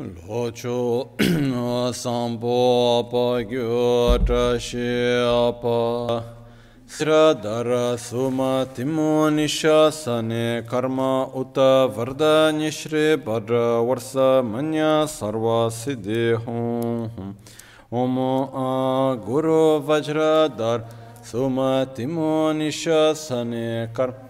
Lo chu sampo pa gyu tra she pa sra dara suma timo nisha sane karma uta varda nishre padra varsa manya sarva siddhi hum ओम गुरु वज्रधर सुमतिमो निशने कर्म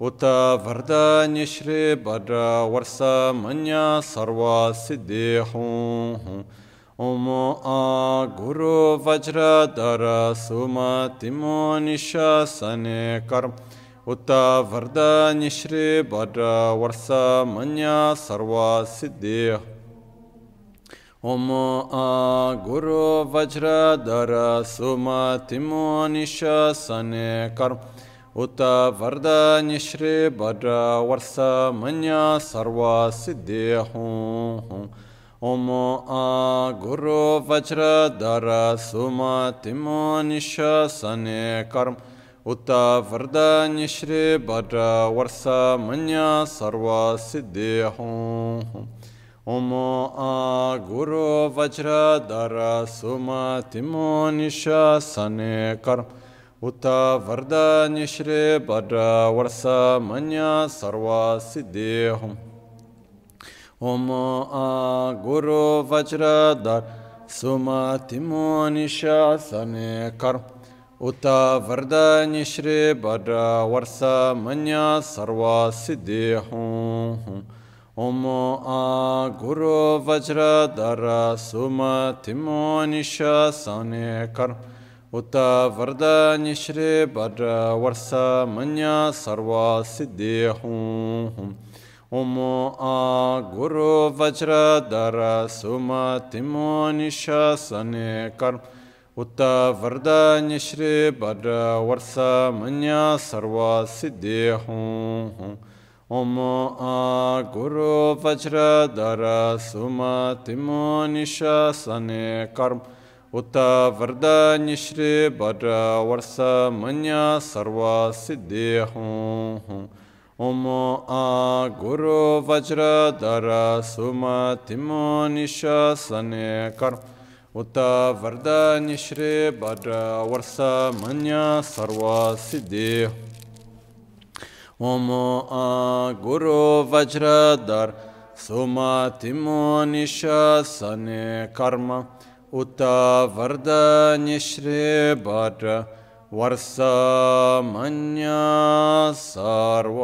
उत वरदान्य श्री भद्र वर्ष मन्य सर्व सिद्धि हूँ ओम आ गुरु वज्र धर सुम तिमो निशने कर उत वरदान्य श्री भद्र वर्ष मन्य सर्व सिद्धि ओम आ गुरु वज्र धर सुम तिमो निशने कर उत वरदान्य श्री भद्र वर्ष मन्य सर्व सिद्धि हूँ ओम आ गुरु वज्र धर सुम तिमो निशने कर्म उत वरदान्य श्री भद्र वर्ष मन्य सर्व सिद्धि हूँ ओम आ गुरु वज्र धर सुम तिमो निशने कर्म Uta Varda nishre badra Varsa Manya Sarva Siddhihum. Om A Guru vajra Vajradhar Sumatimo Nishasane Karm Uta Varda nishre badra Varsa Manya Sarva Siddhihum. Om A Guru vajra Vajradhar Sumatimo Nishasane Karm वज्र धर सुम तिमो निशने कर्म उत वरदान्य श्री भद्र वर्ष मन्य सर्व सिद्धि हूँ ओम आ गुरु वज्र धर सुम तिमो निशने कर्म उत वरदान्य श्री भद्र वर्ष मन्य सर्व सिद्धि हूँ ओम आ गुरु वज्र धर सुम तिमो निशने कर्म उत वरदान्य श्री भद्र वर्ष मन्य सर्व सिद्धि हूँ ओम आ गुरु वज्र धर सुम तिमो निशने कर्म उत वरदान्य श्री भद्र वर्ष मन्य सर्व सिद्धि ओम आ गुरु वज्र धर सुम तिमो निशने कर्म उत वरदान्य श्री भद्र वर्ष मन्य सर्व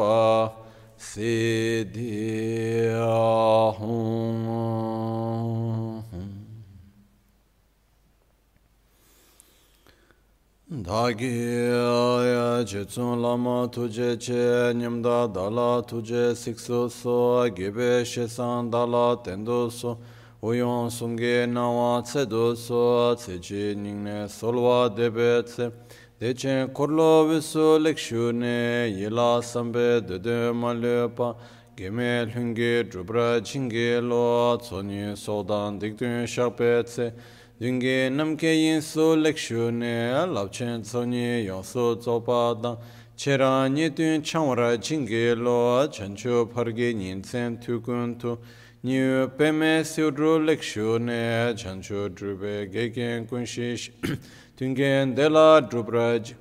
सिद्धि धागे चेचुं लामा तुझे चे निमदा दाला तुझे सिक्सो सो गिबे शेसान दाला तेंदो सो Oyon sunge nawa tse doso tse chi ningne solwa debe tse. Dechen korlo visu lekshu ne yela sambe dede malepa Geme lhunge drupra chinge lo tsoni sodan dikdun shakpe tse. Dunge namke yinsu lekshu ne lapchen tsoni yonsu tsopa dan. Chera nyetun chanwara chinge lo chanchu parge nyinsen tukun tu. Nyu peme siudru lekshu ne chanchu drube geken kunshish tungen de la drubraj.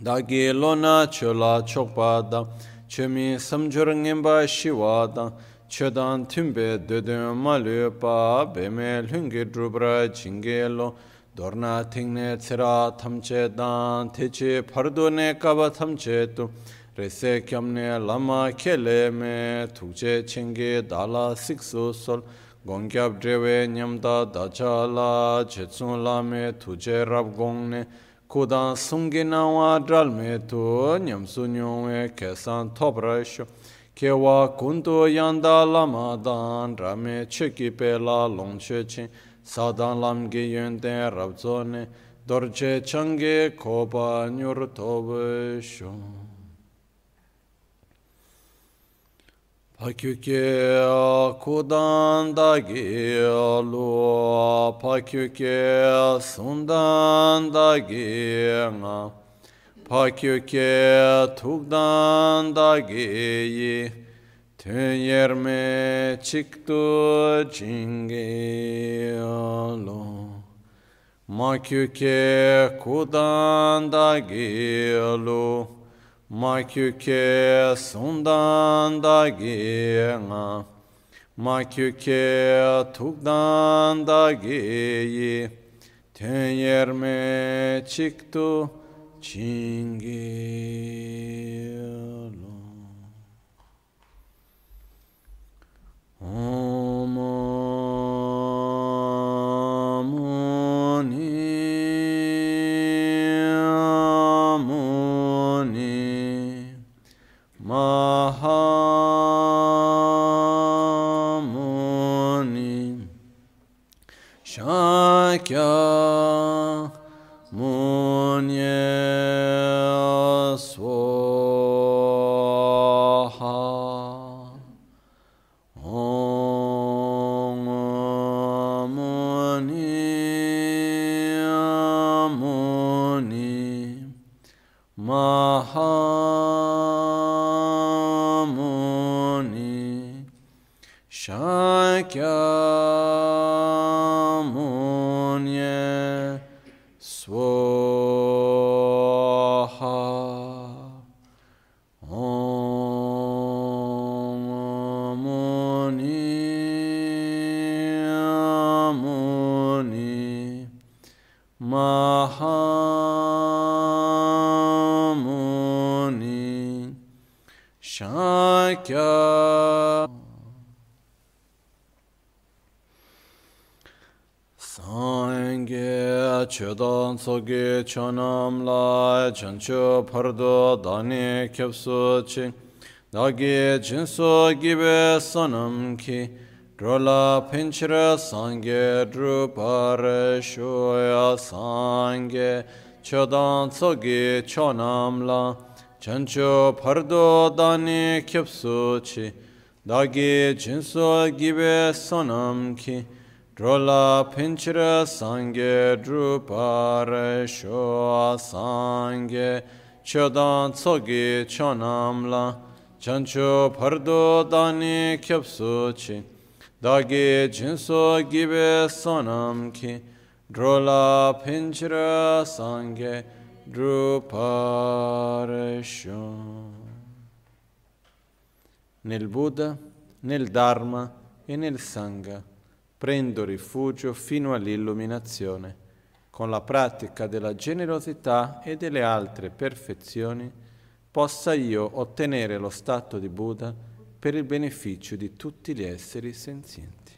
Dagi lona chola chokpa da chemi samjur ngenpa shiwa da chodan timbe dödön malu pa beme lungi drubra jinge lo dorna tingne tsira tamche dan techi pardu ne kaba tamche tu. rese kyamne lama kele me tukche chenge dala sikso sol. Gongkyab drewe nyamda dacha la chetsun la me tuche rab gongne. Kudan sungi na wa dral me tu nyamsu nyongwe kesan topra sho. Kewa kuntu yanda lama dan rame cheki pe la longche chen sadan lam lamgi yönten rab zone dorje change koba nyur tobe shung Pakyuke kudan da gelu, pakyuke sundan da gena, pakyuke tukdan da geyi, tön yerme çıktı cingelu. Makyuke kudan da gelu, ma kyu ke sundan da ge nga. Ma kyu ke tukdan da ge yi. Ten yer me çıktı çingi Om Mahamuni Shakya Mahamuni Shakya. Sangye chedan soge chanam la chancho pardo dani kyapsu chi. Dagi jinso gibe sanam ki drola pinchira sangye drupare shoya sangye. Chedan soge chanam la chancho pardo dani kyapsu chi. Dagi jinso gibe sanam ki. Drola pinchira sangye drupare shoa sangye. Chodan tsogi chonamla chancho pardo dani kyapsu chi dagi jinso gibe sonam ki drola pinchira sangye drupare shoa nel Buddha, nel Dharma e nel Sangha prendo rifugio fino all'illuminazione. Con la pratica della generosità e delle altre perfezioni possa io ottenere lo stato di Buddha per il beneficio di tutti gli esseri senzienti.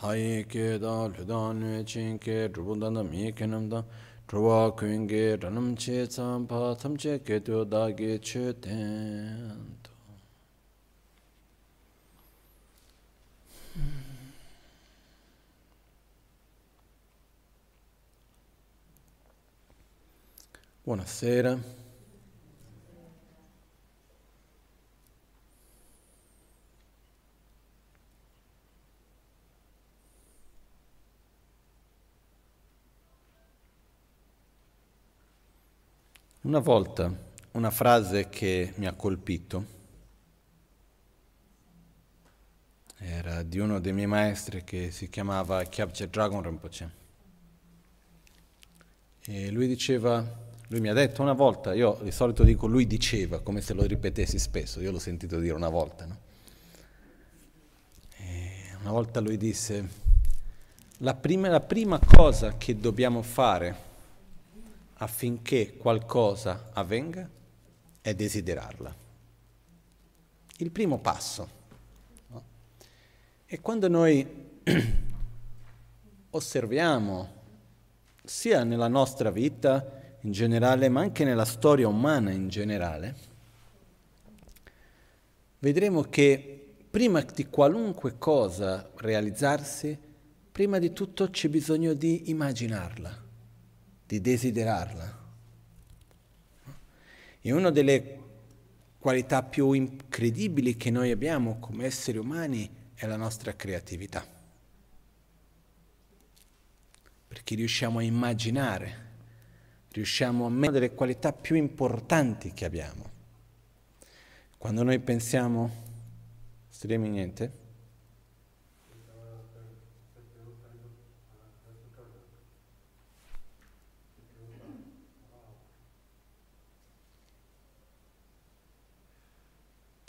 Lai ke da luda nue chen ke drubu da mi ke nam da druwa kuen ge ranam che tsam pa tham che ke tu da ge che ten Buonasera. Una volta una frase che mi ha colpito era di uno dei miei maestri che si chiamava Kyabje Dragon Rinpoche. E lui diceva, lui mi ha detto una volta, io di solito dico lui diceva, come se lo ripetessi spesso, io l'ho sentito dire una volta, no? Una volta lui disse, la prima, la prima cosa che dobbiamo fare affinché qualcosa avvenga è desiderarla. Il primo passo. No? E quando noi osserviamo, sia nella nostra vita in generale, ma anche nella storia umana in generale, vedremo che prima di qualunque cosa realizzarsi, prima di tutto c'è bisogno di immaginarla, di desiderarla. E una delle qualità più incredibili che noi abbiamo come esseri umani è la nostra creatività. Perché riusciamo a immaginare, riusciamo a mettere delle qualità più importanti che abbiamo. Quando noi pensiamo, studiamo niente?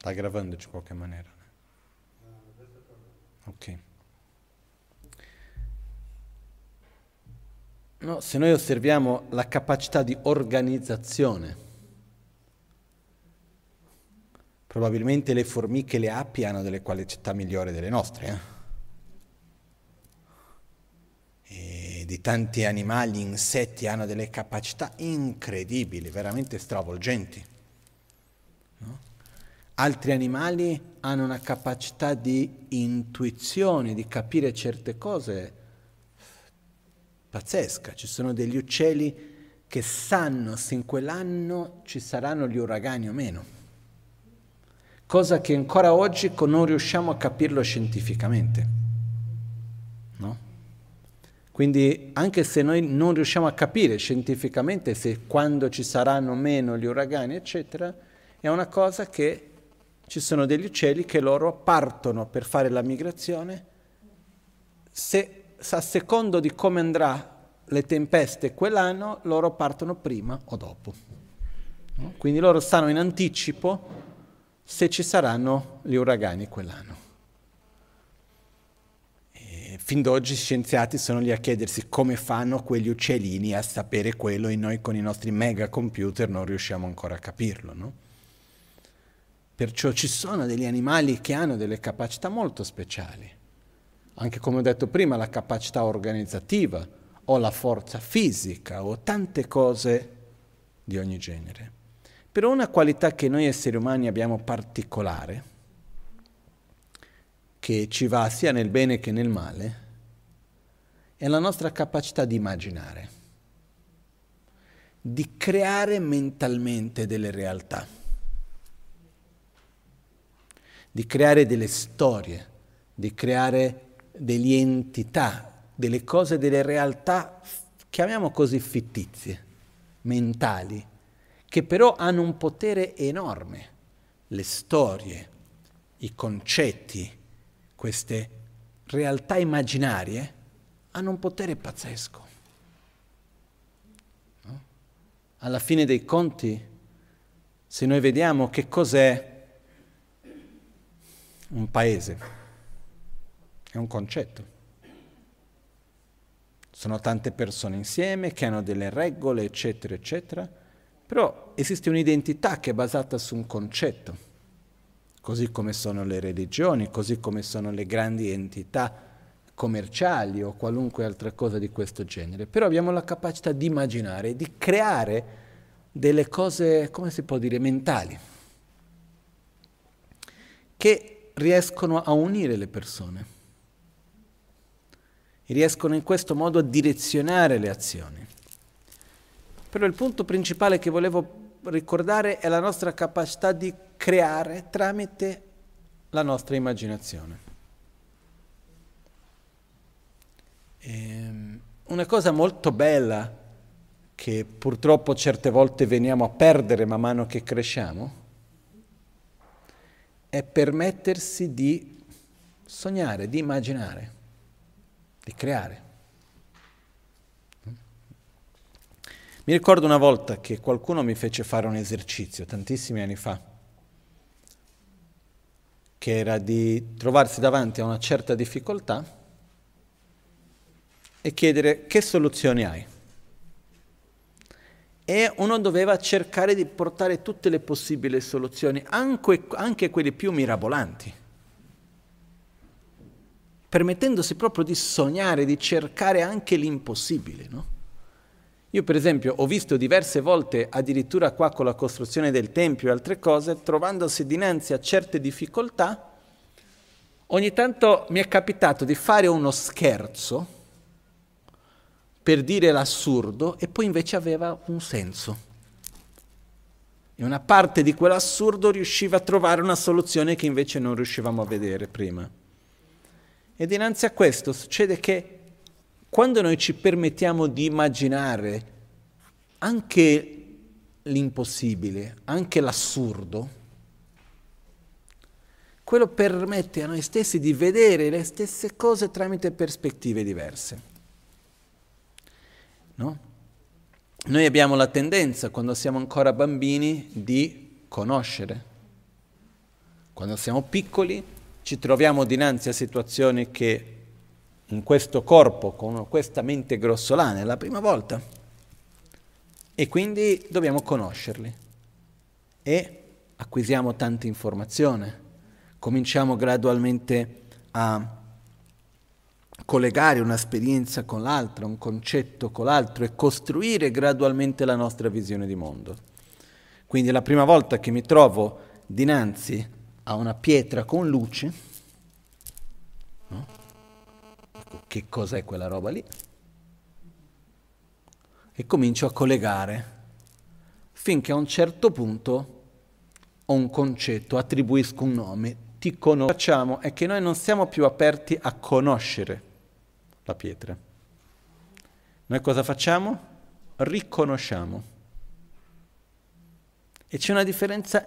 Sta gravando in qualche maniera. Ok. No, se noi osserviamo la capacità di organizzazione, probabilmente le formiche e le api hanno delle qualità migliori delle nostre. Eh? E di tanti animali, insetti hanno delle capacità incredibili, veramente stravolgenti. No? Altri animali hanno una capacità di intuizione, di capire certe cose pazzesca. Ci sono degli uccelli che sanno se in quell'anno ci saranno gli uragani o meno. Cosa che ancora oggi non riusciamo a capirlo scientificamente. No? Quindi anche se noi non riusciamo a capire scientificamente se quando ci saranno meno gli uragani, eccetera, è una cosa che ci sono degli uccelli che loro partono per fare la migrazione, se, a secondo di come andrà le tempeste quell'anno, loro partono prima o dopo. No? Quindi loro stanno in anticipo se ci saranno gli uragani quell'anno. E fin d'oggi scienziati sono lì a chiedersi come fanno quegli uccellini a sapere quello e noi con i nostri mega computer non riusciamo ancora a capirlo. No? Perciò ci sono degli animali che hanno delle capacità molto speciali, anche come ho detto prima, la capacità organizzativa o la forza fisica o tante cose di ogni genere. Però una qualità che noi esseri umani abbiamo particolare, che ci va sia nel bene che nel male, è la nostra capacità di immaginare, di creare mentalmente delle realtà di creare delle storie, di creare delle entità, delle cose, delle realtà, chiamiamo così fittizie, mentali, che però hanno un potere enorme. Le storie, i concetti, queste realtà immaginarie hanno un potere pazzesco. Alla fine dei conti, se noi vediamo che cos'è un paese, è un concetto. Sono tante persone insieme che hanno delle regole, eccetera, eccetera, però esiste un'identità che è basata su un concetto, così come sono le religioni, così come sono le grandi entità commerciali o qualunque altra cosa di questo genere. Però abbiamo la capacità di immaginare, di creare delle cose, come si può dire, mentali, che riescono a unire le persone riescono in questo modo a direzionare le azioni. Però il punto principale che volevo ricordare è la nostra capacità di creare tramite la nostra immaginazione. Ehm, una cosa molto bella che purtroppo certe volte veniamo a perdere man mano che cresciamo è permettersi di sognare, di immaginare, di creare. Mi ricordo una volta che qualcuno mi fece fare un esercizio, tantissimi anni fa, che era di trovarsi davanti a una certa difficoltà e chiedere che soluzioni hai e uno doveva cercare di portare tutte le possibili soluzioni, anche, anche quelle più mirabolanti, permettendosi proprio di sognare, di cercare anche l'impossibile. No? Io per esempio ho visto diverse volte, addirittura qua con la costruzione del Tempio e altre cose, trovandosi dinanzi a certe difficoltà, Ogni tanto mi è capitato di fare uno scherzo per dire l'assurdo e poi invece aveva un senso. E una parte di quell'assurdo riusciva a trovare una soluzione che invece non riuscivamo a vedere prima. E dinanzi a questo succede che quando noi ci permettiamo di immaginare anche l'impossibile, anche l'assurdo, quello permette a noi stessi di vedere le stesse cose tramite prospettive diverse. No? Noi abbiamo la tendenza, quando siamo ancora bambini, di conoscere. Quando siamo piccoli ci troviamo dinanzi a situazioni che in questo corpo, con questa mente grossolana, è la prima volta. E quindi dobbiamo conoscerli. E acquisiamo tanta informazione. Cominciamo gradualmente a collegare un'esperienza con l'altra, un concetto con l'altro e costruire gradualmente la nostra visione di mondo. Quindi la prima volta che mi trovo dinanzi a una pietra con luce, no? ecco, che cos'è quella roba lì? E comincio a collegare finché a un certo punto ho un concetto, attribuisco un nome, ti conosco. Facciamo è che noi non siamo più aperti a conoscere la pietra. Noi cosa facciamo? Riconosciamo. E c'è una differenza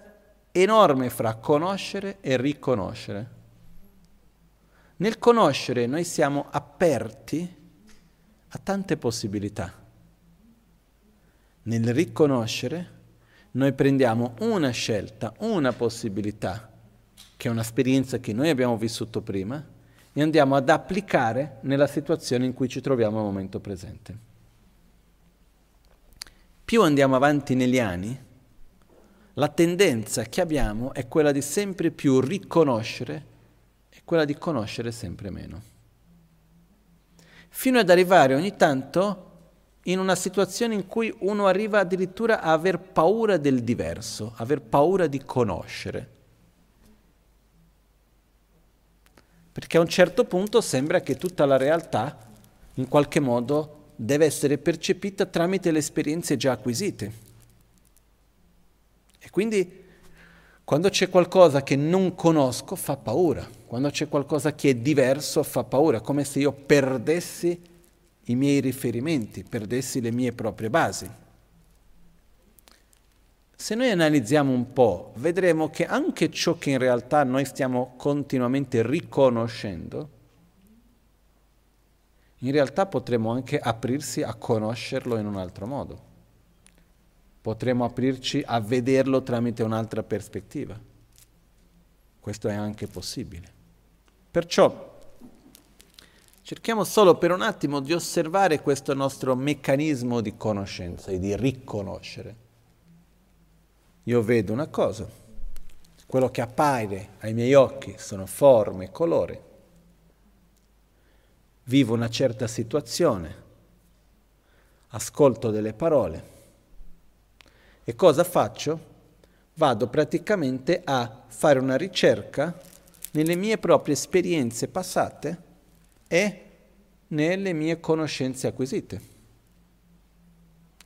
enorme fra conoscere e riconoscere. Nel conoscere noi siamo aperti a tante possibilità. Nel riconoscere noi prendiamo una scelta, una possibilità, che è un'esperienza che noi abbiamo vissuto prima, andiamo ad applicare nella situazione in cui ci troviamo al momento presente. Più andiamo avanti negli anni, la tendenza che abbiamo è quella di sempre più riconoscere e quella di conoscere sempre meno. Fino ad arrivare ogni tanto in una situazione in cui uno arriva addirittura a aver paura del diverso, aver paura di conoscere. Perché a un certo punto sembra che tutta la realtà in qualche modo deve essere percepita tramite le esperienze già acquisite. E quindi quando c'è qualcosa che non conosco fa paura, quando c'è qualcosa che è diverso fa paura, come se io perdessi i miei riferimenti, perdessi le mie proprie basi. Se noi analizziamo un po', vedremo che anche ciò che in realtà noi stiamo continuamente riconoscendo, in realtà potremmo anche aprirsi a conoscerlo in un altro modo. Potremmo aprirci a vederlo tramite un'altra prospettiva. Questo è anche possibile. Perciò cerchiamo solo per un attimo di osservare questo nostro meccanismo di conoscenza e di riconoscere io vedo una cosa, quello che appare ai miei occhi sono forme e colori. Vivo una certa situazione, ascolto delle parole e cosa faccio? Vado praticamente a fare una ricerca nelle mie proprie esperienze passate e nelle mie conoscenze acquisite.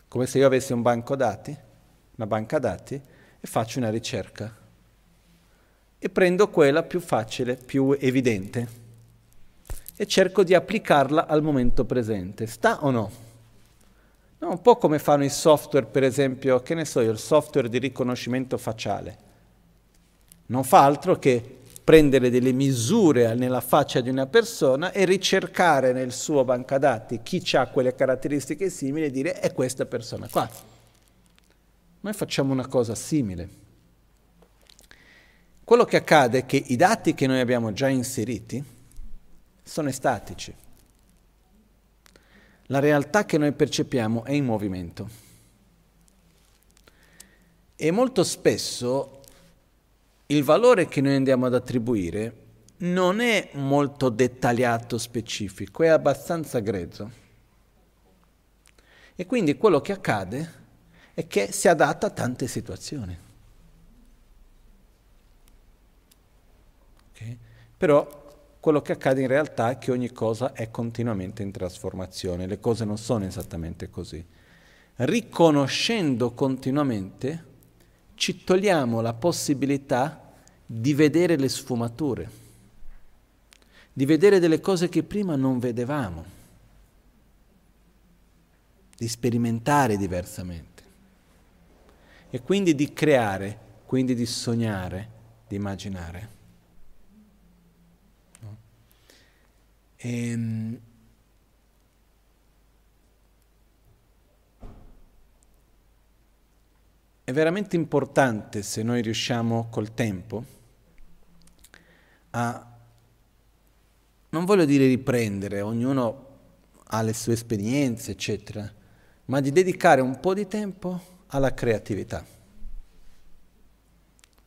Come se io avessi un banco dati una banca dati e faccio una ricerca. E prendo quella più facile, più evidente e cerco di applicarla al momento presente. Sta o no? no? Un po' come fanno i software, per esempio, che ne so io, il software di riconoscimento facciale. Non fa altro che prendere delle misure nella faccia di una persona e ricercare nel suo banca dati chi ha quelle caratteristiche simili e dire è questa persona qua. Noi facciamo una cosa simile. Quello che accade è che i dati che noi abbiamo già inseriti sono statici. La realtà che noi percepiamo è in movimento. E molto spesso il valore che noi andiamo ad attribuire non è molto dettagliato, specifico, è abbastanza grezzo. E quindi quello che accade e che si adatta a tante situazioni. Okay? Però quello che accade in realtà è che ogni cosa è continuamente in trasformazione, le cose non sono esattamente così. Riconoscendo continuamente ci togliamo la possibilità di vedere le sfumature, di vedere delle cose che prima non vedevamo, di sperimentare diversamente e quindi di creare, quindi di sognare, di immaginare. No? E, ehm, È veramente importante se noi riusciamo col tempo a, non voglio dire riprendere, ognuno ha le sue esperienze, eccetera, ma di dedicare un po' di tempo alla creatività.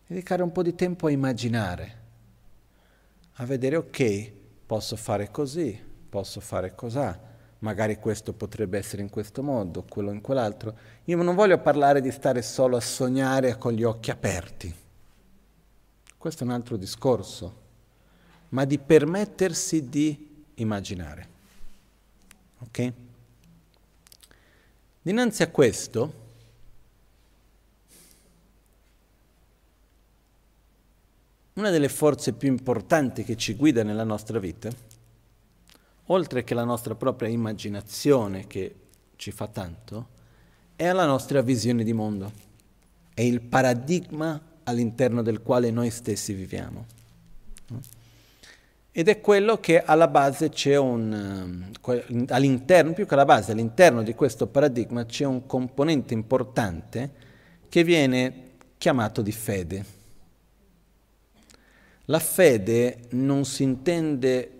Dedicare un po' di tempo a immaginare, a vedere, ok, posso fare così, posso fare cos'ha, magari questo potrebbe essere in questo modo, quello in quell'altro. Io non voglio parlare di stare solo a sognare con gli occhi aperti. Questo è un altro discorso, ma di permettersi di immaginare. Ok? Dinanzi a questo, una delle forze più importanti che ci guida nella nostra vita oltre che la nostra propria immaginazione che ci fa tanto, è la nostra visione di mondo, è il paradigma all'interno del quale noi stessi viviamo. Ed è quello che alla base c'è un, all'interno, più che alla base, all'interno di questo paradigma c'è un componente importante che viene chiamato di fede. La fede non si intende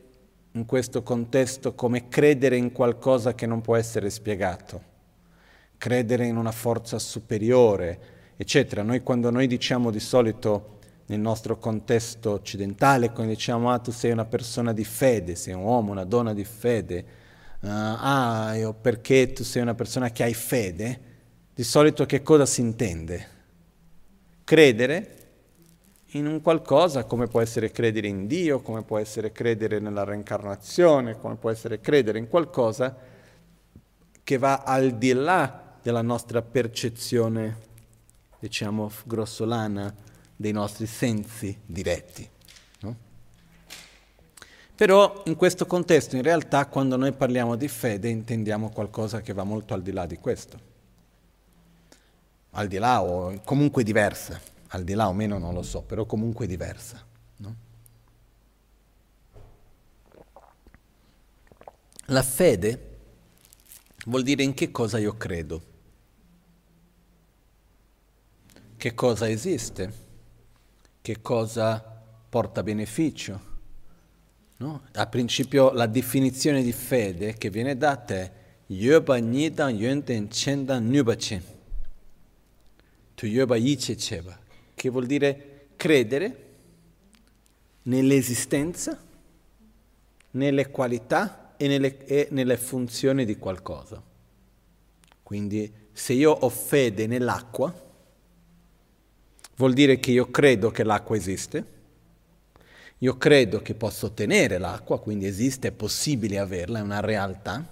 in questo contesto come credere in qualcosa che non può essere spiegato, credere in una forza superiore, eccetera. Noi quando noi diciamo di solito nel nostro contesto occidentale, quando diciamo ah tu sei una persona di fede, sei un uomo, una donna di fede, uh, ah io, perché tu sei una persona che hai fede, di solito che cosa si intende? Credere in un qualcosa come può essere credere in Dio, come può essere credere nella reincarnazione, come può essere credere in qualcosa che va al di là della nostra percezione, diciamo, grossolana dei nostri sensi diretti. No? Però in questo contesto, in realtà, quando noi parliamo di fede, intendiamo qualcosa che va molto al di là di questo, al di là o comunque diversa al di là o meno non lo so, però comunque diversa. No? La fede vuol dire in che cosa io credo, che cosa esiste, che cosa porta beneficio. No? A principio la definizione di fede che viene data è Yoba Nidan Yönten Chendan Nubachen. Tu Yoba Yiche Cheba che vuol dire credere nell'esistenza, nelle qualità e nelle, e nelle funzioni di qualcosa. Quindi se io ho fede nell'acqua, vuol dire che io credo che l'acqua esiste, io credo che posso ottenere l'acqua, quindi esiste, è possibile averla, è una realtà.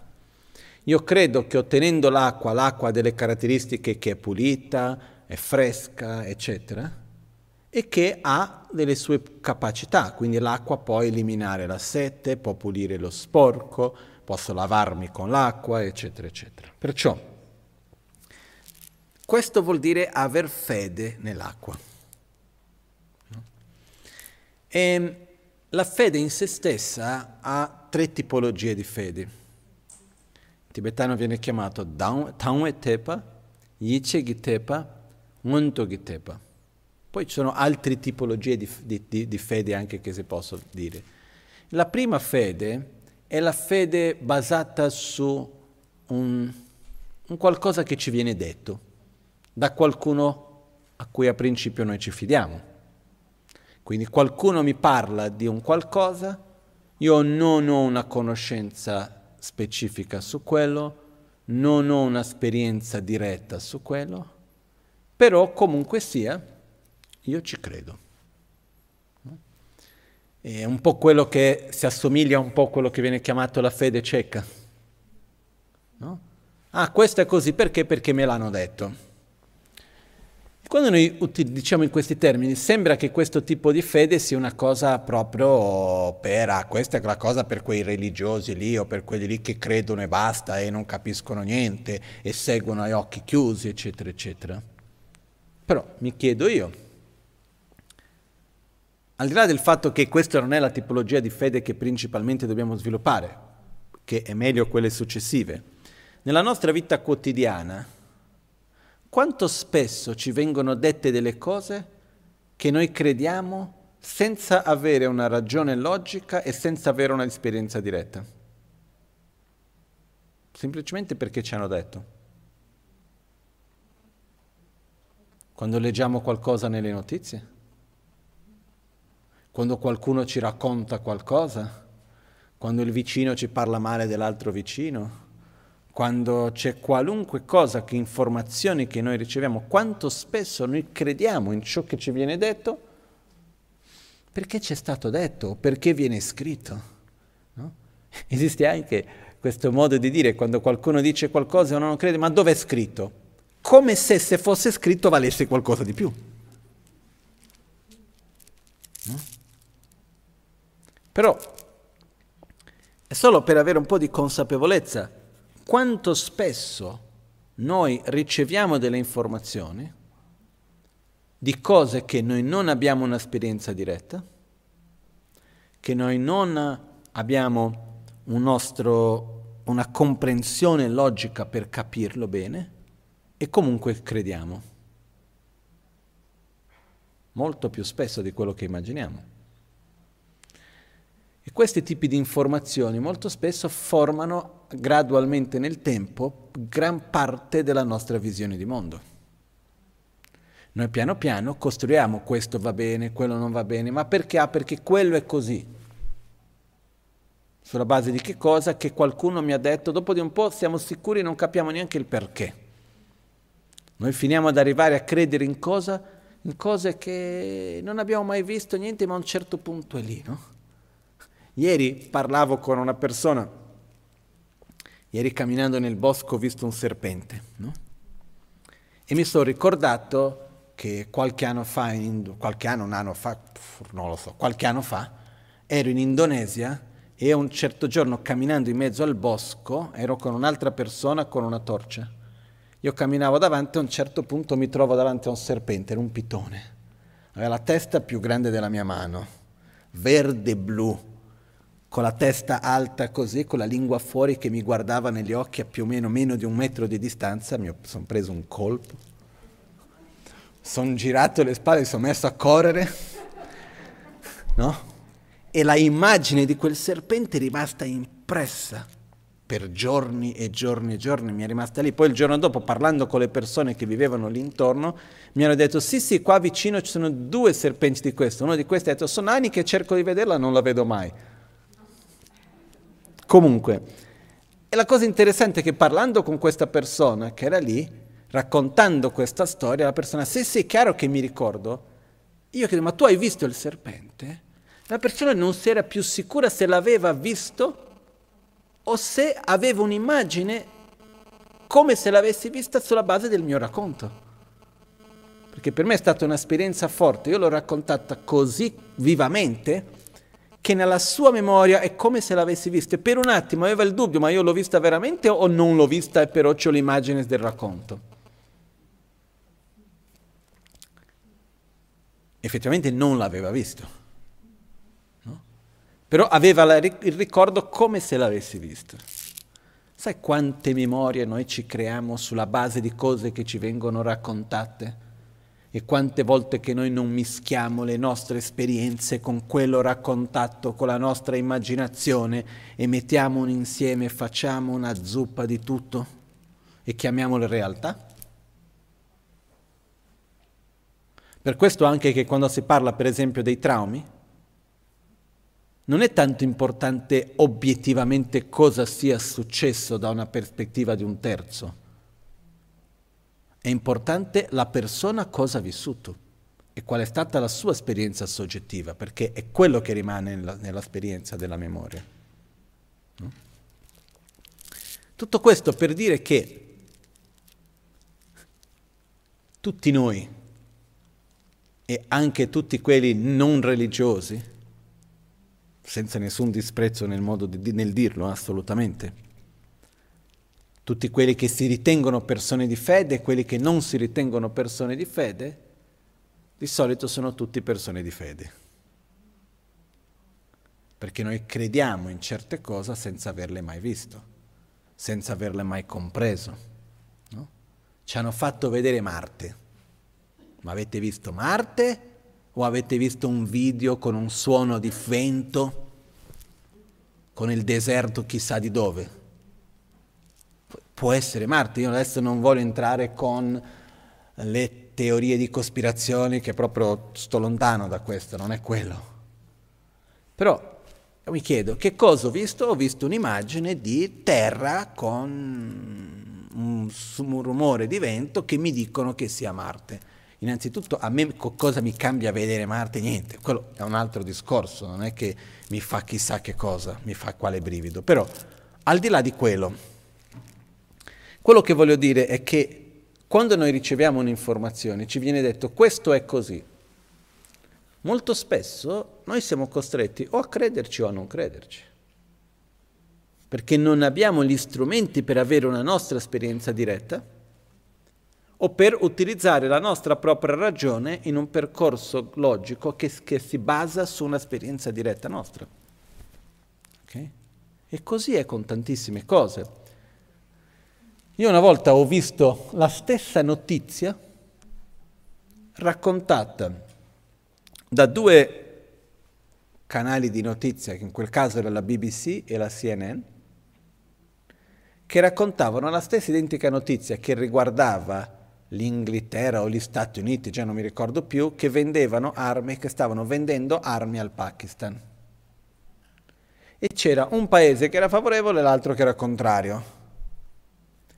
Io credo che ottenendo l'acqua, l'acqua ha delle caratteristiche che è pulita, è fresca, eccetera, e che ha delle sue capacità, quindi l'acqua può eliminare la sete, può pulire lo sporco, posso lavarmi con l'acqua, eccetera, eccetera. Perciò questo vuol dire aver fede nell'acqua. E la fede in se stessa ha tre tipologie di fede. In tibetano viene chiamato Tangwe Tepa, Yiche Gitepa Montogitepa. Poi ci sono altre tipologie di, di, di, fede anche che si possono dire. La prima fede è la fede basata su un, un qualcosa che ci viene detto da qualcuno a cui a principio noi ci fidiamo. Quindi qualcuno mi parla di un qualcosa, io non ho una conoscenza specifica su quello, non ho un'esperienza diretta su quello, però comunque sia, io ci credo. è un po' quello che si assomiglia un po' a quello che viene chiamato la fede cieca. No? Ah, questo è così perché? Perché me l'hanno detto. Quando noi diciamo in questi termini, sembra che questo tipo di fede sia una cosa proprio per, ah, questa è la cosa per quei religiosi lì o per quelli lì che credono e basta e non capiscono niente e seguono a occhi chiusi, eccetera, eccetera. Però mi chiedo io, al di là del fatto che questa non è la tipologia di fede che principalmente dobbiamo sviluppare, che è meglio quelle successive, nella nostra vita quotidiana, quanto spesso ci vengono dette delle cose che noi crediamo senza avere una ragione logica e senza avere un'esperienza diretta? Semplicemente perché ci hanno detto. Quando leggiamo qualcosa nelle notizie? Quando qualcuno ci racconta qualcosa? Quando il vicino ci parla male dell'altro vicino? quando c'è qualunque cosa, che informazioni che noi riceviamo, quanto spesso noi crediamo in ciò che ci viene detto, perché ci è stato detto, perché viene scritto. No? Esiste anche questo modo di dire, quando qualcuno dice qualcosa e uno non crede, ma dove è scritto? Come se se fosse scritto valesse qualcosa di più. No? Però è solo per avere un po' di consapevolezza quanto spesso noi riceviamo delle informazioni di cose che noi non abbiamo un'esperienza diretta, che noi non abbiamo un nostro, una comprensione logica per capirlo bene e comunque crediamo. Molto più spesso di quello che immaginiamo. E questi tipi di informazioni molto spesso formano gradualmente nel tempo gran parte della nostra visione di mondo. Noi piano piano costruiamo questo va bene, quello non va bene, ma perché? Ah, perché quello è così. Sulla base di che cosa? Che qualcuno mi ha detto, dopo di un po' siamo sicuri non capiamo neanche il perché. Noi finiamo ad arrivare a credere in, cosa, in cose che non abbiamo mai visto niente, ma a un certo punto è lì, no? Ieri parlavo con una persona, ieri camminando nel bosco ho visto un serpente, no? E mi sono ricordato che qualche anno fa, in, qualche anno, un anno fa, non lo so, qualche anno fa, ero in Indonesia e un certo giorno camminando in mezzo al bosco ero con un'altra persona con una torcia. Io camminavo davanti e a un certo punto mi trovo davanti a un serpente, era un pitone. Aveva la testa più grande della mia mano, verde e blu, con la testa alta così, con la lingua fuori che mi guardava negli occhi a più o meno meno di un metro di distanza, mi sono preso un colpo, sono girato le spalle, mi sono messo a correre, no? E la immagine di quel serpente è rimasta impressa per giorni e giorni e giorni, mi è rimasta lì. Poi il giorno dopo, parlando con le persone che vivevano lì intorno, mi hanno detto, sì sì, qua vicino ci sono due serpenti di questo. Uno di questi ha detto, sono anni che cerco di vederla, non la vedo mai. Comunque, e la cosa interessante è che parlando con questa persona che era lì, raccontando questa storia, la persona, sì sì, è chiaro che mi ricordo, io chiedo, ma tu hai visto il serpente? La persona non si era più sicura se l'aveva visto o se aveva un'immagine come se l'avessi vista sulla base del mio racconto. Perché per me è stata un'esperienza forte, io l'ho raccontata così vivamente che nella sua memoria è come se l'avessi vista. Per un attimo aveva il dubbio, ma io l'ho vista veramente o non l'ho vista e però ho l'immagine del racconto. Effettivamente non l'aveva visto? Però aveva la, il ricordo come se l'avessi visto. Sai quante memorie noi ci creiamo sulla base di cose che ci vengono raccontate? E quante volte che noi non mischiamo le nostre esperienze con quello raccontato, con la nostra immaginazione e mettiamo un insieme, facciamo una zuppa di tutto e chiamiamolo realtà? Per questo anche che quando si parla per esempio dei traumi, non è tanto importante obiettivamente cosa sia successo da una prospettiva di un terzo, è importante la persona cosa ha vissuto. e qual è stata la sua esperienza soggettiva, perché è quello che rimane nell'esperienza della memoria. No? Tutto questo per dire che tutti noi e anche tutti quelli non religiosi, senza nessun disprezzo nel modo di, nel dirlo, assolutamente, tutti quelli che si ritengono persone di fede e quelli che non si ritengono persone di fede, di solito sono tutti persone di fede. Perché noi crediamo in certe cose senza averle mai visto, senza averle mai compreso. No? Ci hanno fatto vedere Marte. Ma avete visto Marte o avete visto un video con un suono di vento, con il deserto chissà di dove? Può essere Marte, io adesso non voglio entrare con le teorie di cospirazione che proprio sto lontano da questo, non è quello. Però mi chiedo che cosa ho visto? Ho visto un'immagine di terra con un, un rumore di vento che mi dicono che sia Marte. Innanzitutto a me cosa mi cambia vedere Marte? Niente, quello è un altro discorso, non è che mi fa chissà che cosa, mi fa quale brivido. Però al di là di quello, quello che voglio dire è che quando noi riceviamo un'informazione ci viene detto questo è così. Molto spesso noi siamo costretti o a crederci o a non crederci, perché non abbiamo gli strumenti per avere una nostra esperienza diretta o per utilizzare la nostra propria ragione in un percorso logico che, che si basa su un'esperienza diretta nostra. Okay? E così è con tantissime cose. Io una volta ho visto la stessa notizia raccontata da due canali di notizia, che in quel caso era la BBC e la CNN, che raccontavano la stessa identica notizia che riguardava l'Inghilterra o gli Stati Uniti, già non mi ricordo più, che vendevano armi, che stavano vendendo armi al Pakistan. E c'era un paese che era favorevole e l'altro che era contrario.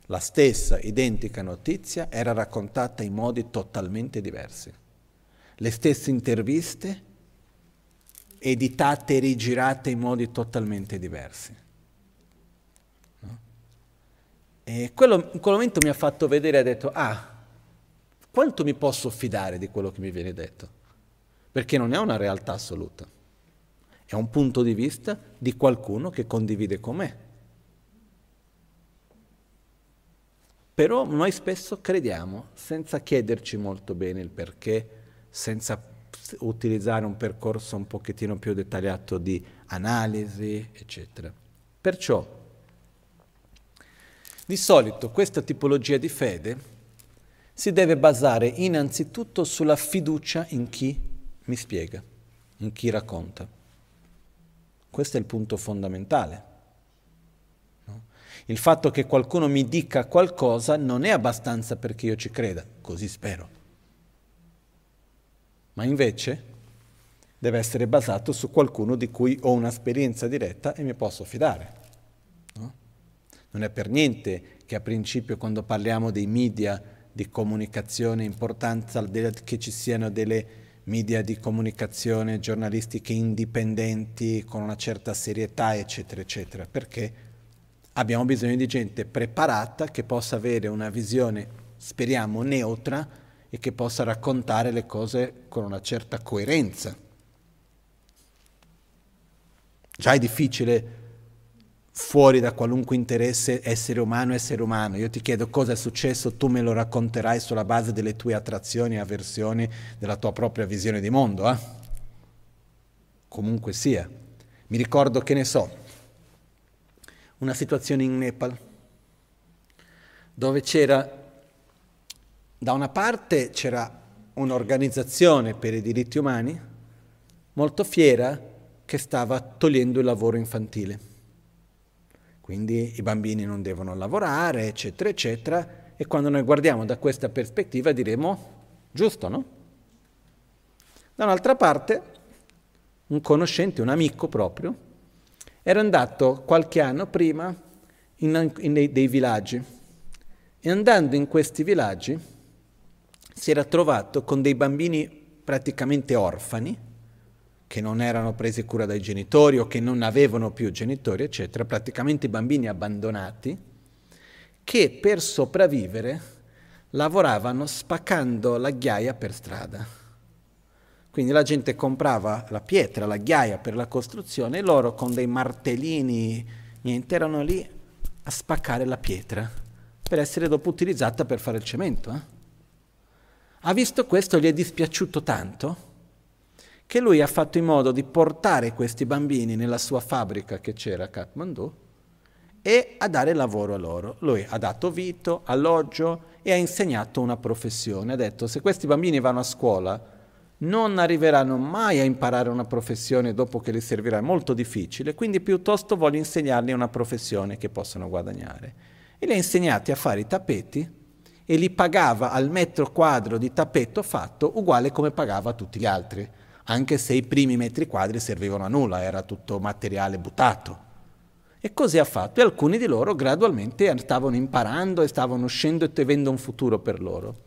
La stessa identica notizia era raccontata in modi totalmente diversi. Le stesse interviste editate e rigirate in modi totalmente diversi. No? E quello, in quel momento mi ha fatto vedere ha detto, ah, quanto mi posso fidare di quello che mi viene detto? Perché non è una realtà assoluta, è un punto di vista di qualcuno che condivide con me. Però noi spesso crediamo senza chiederci molto bene il perché, senza utilizzare un percorso un pochettino più dettagliato di analisi, eccetera. Perciò, di solito questa tipologia di fede si deve basare innanzitutto sulla fiducia in chi mi spiega, in chi racconta. Questo è il punto fondamentale. Il fatto che qualcuno mi dica qualcosa non è abbastanza perché io ci creda, così spero. Ma invece deve essere basato su qualcuno di cui ho un'esperienza diretta e mi posso fidare. No? Non è per niente che a principio quando parliamo dei media di comunicazione, importanza che ci siano delle media di comunicazione giornalistiche indipendenti con una certa serietà, eccetera, eccetera, perché abbiamo bisogno di gente preparata che possa avere una visione, speriamo, neutra e che possa raccontare le cose con una certa coerenza. Già è difficile fuori da qualunque interesse essere umano essere umano. Io ti chiedo cosa è successo, tu me lo racconterai sulla base delle tue attrazioni e avversioni, della tua propria visione di mondo. Eh? Comunque sia. Mi ricordo che ne so, una situazione in Nepal dove c'era, da una parte c'era un'organizzazione per i diritti umani molto fiera che stava togliendo il lavoro infantile. Quindi i bambini non devono lavorare, eccetera, eccetera, e quando noi guardiamo da questa prospettiva diremo giusto, no? Da un'altra parte, un conoscente, un amico proprio, era andato qualche anno prima in, in dei, dei villaggi e andando in questi villaggi si era trovato con dei bambini praticamente orfani, che non erano presi cura dai genitori o che non avevano più genitori, eccetera, praticamente bambini abbandonati, che per sopravvivere lavoravano spaccando la ghiaia per strada. Quindi la gente comprava la pietra, la ghiaia per la costruzione e loro con dei martellini, niente, erano lì a spaccare la pietra per essere dopo utilizzata per fare il cemento. Eh? Ha visto questo, gli è dispiaciuto tanto che lui ha fatto in modo di portare questi bambini nella sua fabbrica che c'era a Kathmandu e a dare lavoro a loro. Lui ha dato vito, alloggio e ha insegnato una professione. Ha detto se questi bambini vanno a scuola non arriveranno mai a imparare una professione dopo che li servirà, è molto difficile, quindi piuttosto voglio insegnargli una professione che possano guadagnare. E li ha insegnati a fare i tappeti e li pagava al metro quadro di tappeto fatto uguale come pagava a tutti gli altri anche se i primi metri quadri servivano a nulla, era tutto materiale buttato. E così ha fatto, e alcuni di loro gradualmente stavano imparando e stavano uscendo e avendo un futuro per loro.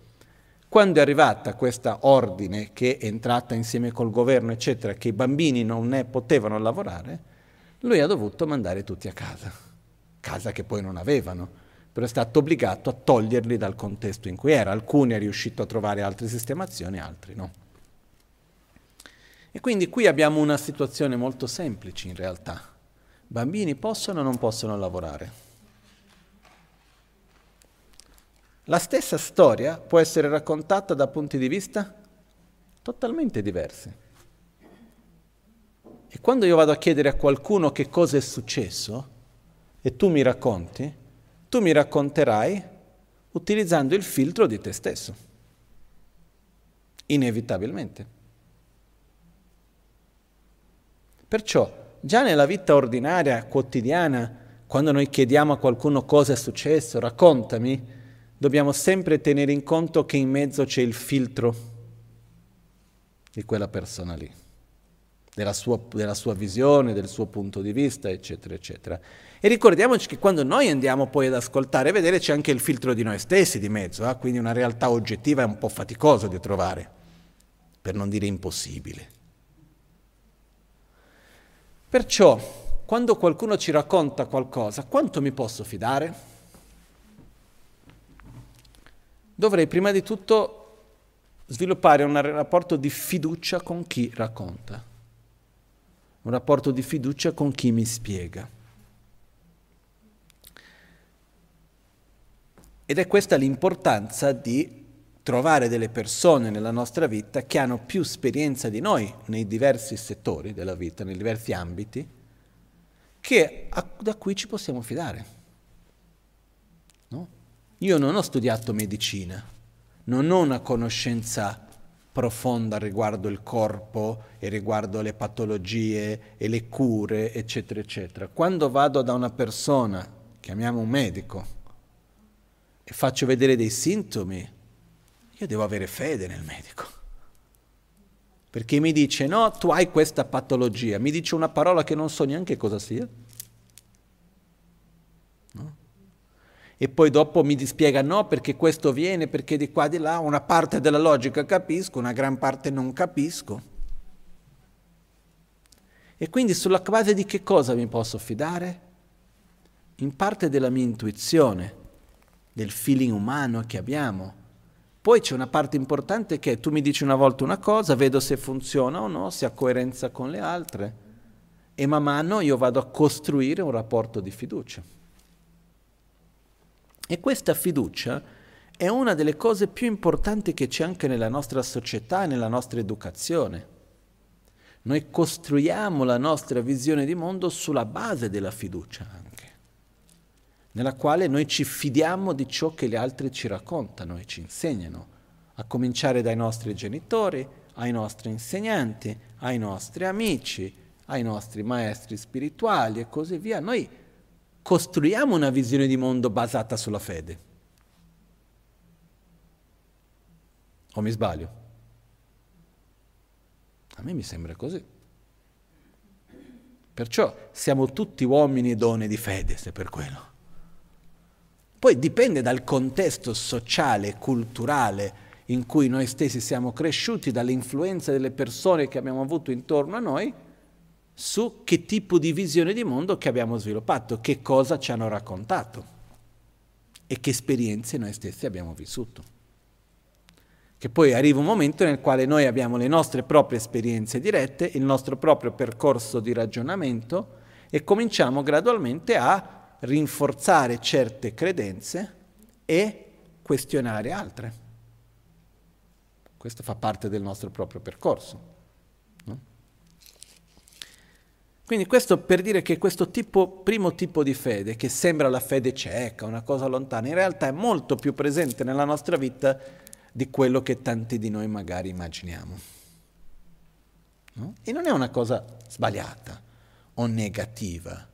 Quando è arrivata questa ordine che è entrata insieme col governo, eccetera, che i bambini non ne potevano lavorare, lui ha dovuto mandare tutti a casa, casa che poi non avevano, però è stato obbligato a toglierli dal contesto in cui era. Alcuni è riuscito a trovare altre sistemazioni, altri no. E quindi qui abbiamo una situazione molto semplice in realtà. Bambini possono o non possono lavorare? La stessa storia può essere raccontata da punti di vista totalmente diversi. E quando io vado a chiedere a qualcuno che cosa è successo e tu mi racconti, tu mi racconterai utilizzando il filtro di te stesso, inevitabilmente. Perciò già nella vita ordinaria, quotidiana, quando noi chiediamo a qualcuno cosa è successo, raccontami, dobbiamo sempre tenere in conto che in mezzo c'è il filtro di quella persona lì, della sua, della sua visione, del suo punto di vista, eccetera, eccetera. E ricordiamoci che quando noi andiamo poi ad ascoltare e vedere c'è anche il filtro di noi stessi di mezzo, eh? quindi una realtà oggettiva è un po' faticoso di trovare, per non dire impossibile. Perciò, quando qualcuno ci racconta qualcosa, quanto mi posso fidare? Dovrei prima di tutto sviluppare un rapporto di fiducia con chi racconta, un rapporto di fiducia con chi mi spiega. Ed è questa l'importanza di trovare delle persone nella nostra vita che hanno più esperienza di noi nei diversi settori della vita, nei diversi ambiti, che a, da cui ci possiamo fidare. No? Io non ho studiato medicina, non ho una conoscenza profonda riguardo il corpo e riguardo le patologie e le cure, eccetera, eccetera. Quando vado da una persona, chiamiamo un medico, e faccio vedere dei sintomi, io devo avere fede nel medico. Perché mi dice, no, tu hai questa patologia, mi dice una parola che non so neanche cosa sia. No? E poi dopo mi spiega no, perché questo viene, perché di qua di là, una parte della logica capisco, una gran parte non capisco. E quindi sulla base di che cosa mi posso fidare? In parte della mia intuizione, del feeling umano che abbiamo poi c'è una parte importante che è tu mi dici una volta una cosa, vedo se funziona o no, se ha coerenza con le altre e man mano io vado a costruire un rapporto di fiducia. E questa fiducia è una delle cose più importanti che c'è anche nella nostra società e nella nostra educazione. Noi costruiamo la nostra visione di mondo sulla base della fiducia nella quale noi ci fidiamo di ciò che gli altri ci raccontano e ci insegnano, a cominciare dai nostri genitori, ai nostri insegnanti, ai nostri amici, ai nostri maestri spirituali e così via. Noi costruiamo una visione di mondo basata sulla fede. O mi sbaglio? A me mi sembra così. Perciò siamo tutti uomini e donne di fede, se per quello. Poi dipende dal contesto sociale, culturale in cui noi stessi siamo cresciuti, dall'influenza delle persone che abbiamo avuto intorno a noi, su che tipo di visione di mondo che abbiamo sviluppato, che cosa ci hanno raccontato e che esperienze noi stessi abbiamo vissuto. Che poi arriva un momento nel quale noi abbiamo le nostre proprie esperienze dirette, il nostro proprio percorso di ragionamento e cominciamo gradualmente a rinforzare certe credenze e questionare altre. Questo fa parte del nostro proprio percorso. No? Quindi questo per dire che questo tipo, primo tipo di fede, che sembra la fede cieca, una cosa lontana, in realtà è molto più presente nella nostra vita di quello che tanti di noi magari immaginiamo. No? E non è una cosa sbagliata o negativa,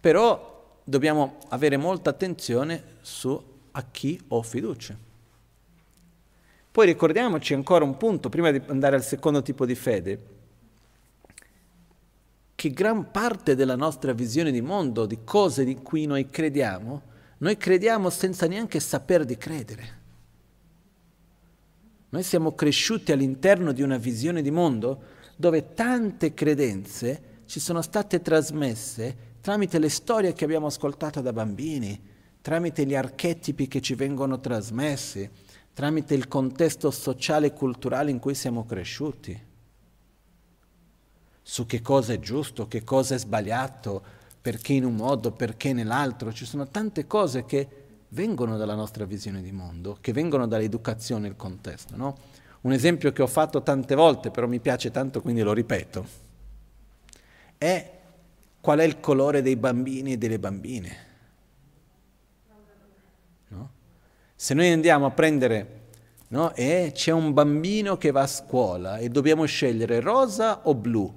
però dobbiamo avere molta attenzione su a chi ho fiducia. Poi ricordiamoci ancora un punto, prima di andare al secondo tipo di fede, che gran parte della nostra visione di mondo, di cose di cui noi crediamo, noi crediamo senza neanche saper di credere. Noi siamo cresciuti all'interno di una visione di mondo dove tante credenze ci sono state trasmesse tramite le storie che abbiamo ascoltato da bambini, tramite gli archetipi che ci vengono trasmessi, tramite il contesto sociale e culturale in cui siamo cresciuti, su che cosa è giusto, che cosa è sbagliato, perché in un modo, perché nell'altro. Ci sono tante cose che vengono dalla nostra visione di mondo, che vengono dall'educazione e il contesto. No? Un esempio che ho fatto tante volte, però mi piace tanto, quindi lo ripeto, è qual è il colore dei bambini e delle bambine. Se noi andiamo a prendere no, e c'è un bambino che va a scuola e dobbiamo scegliere rosa o blu,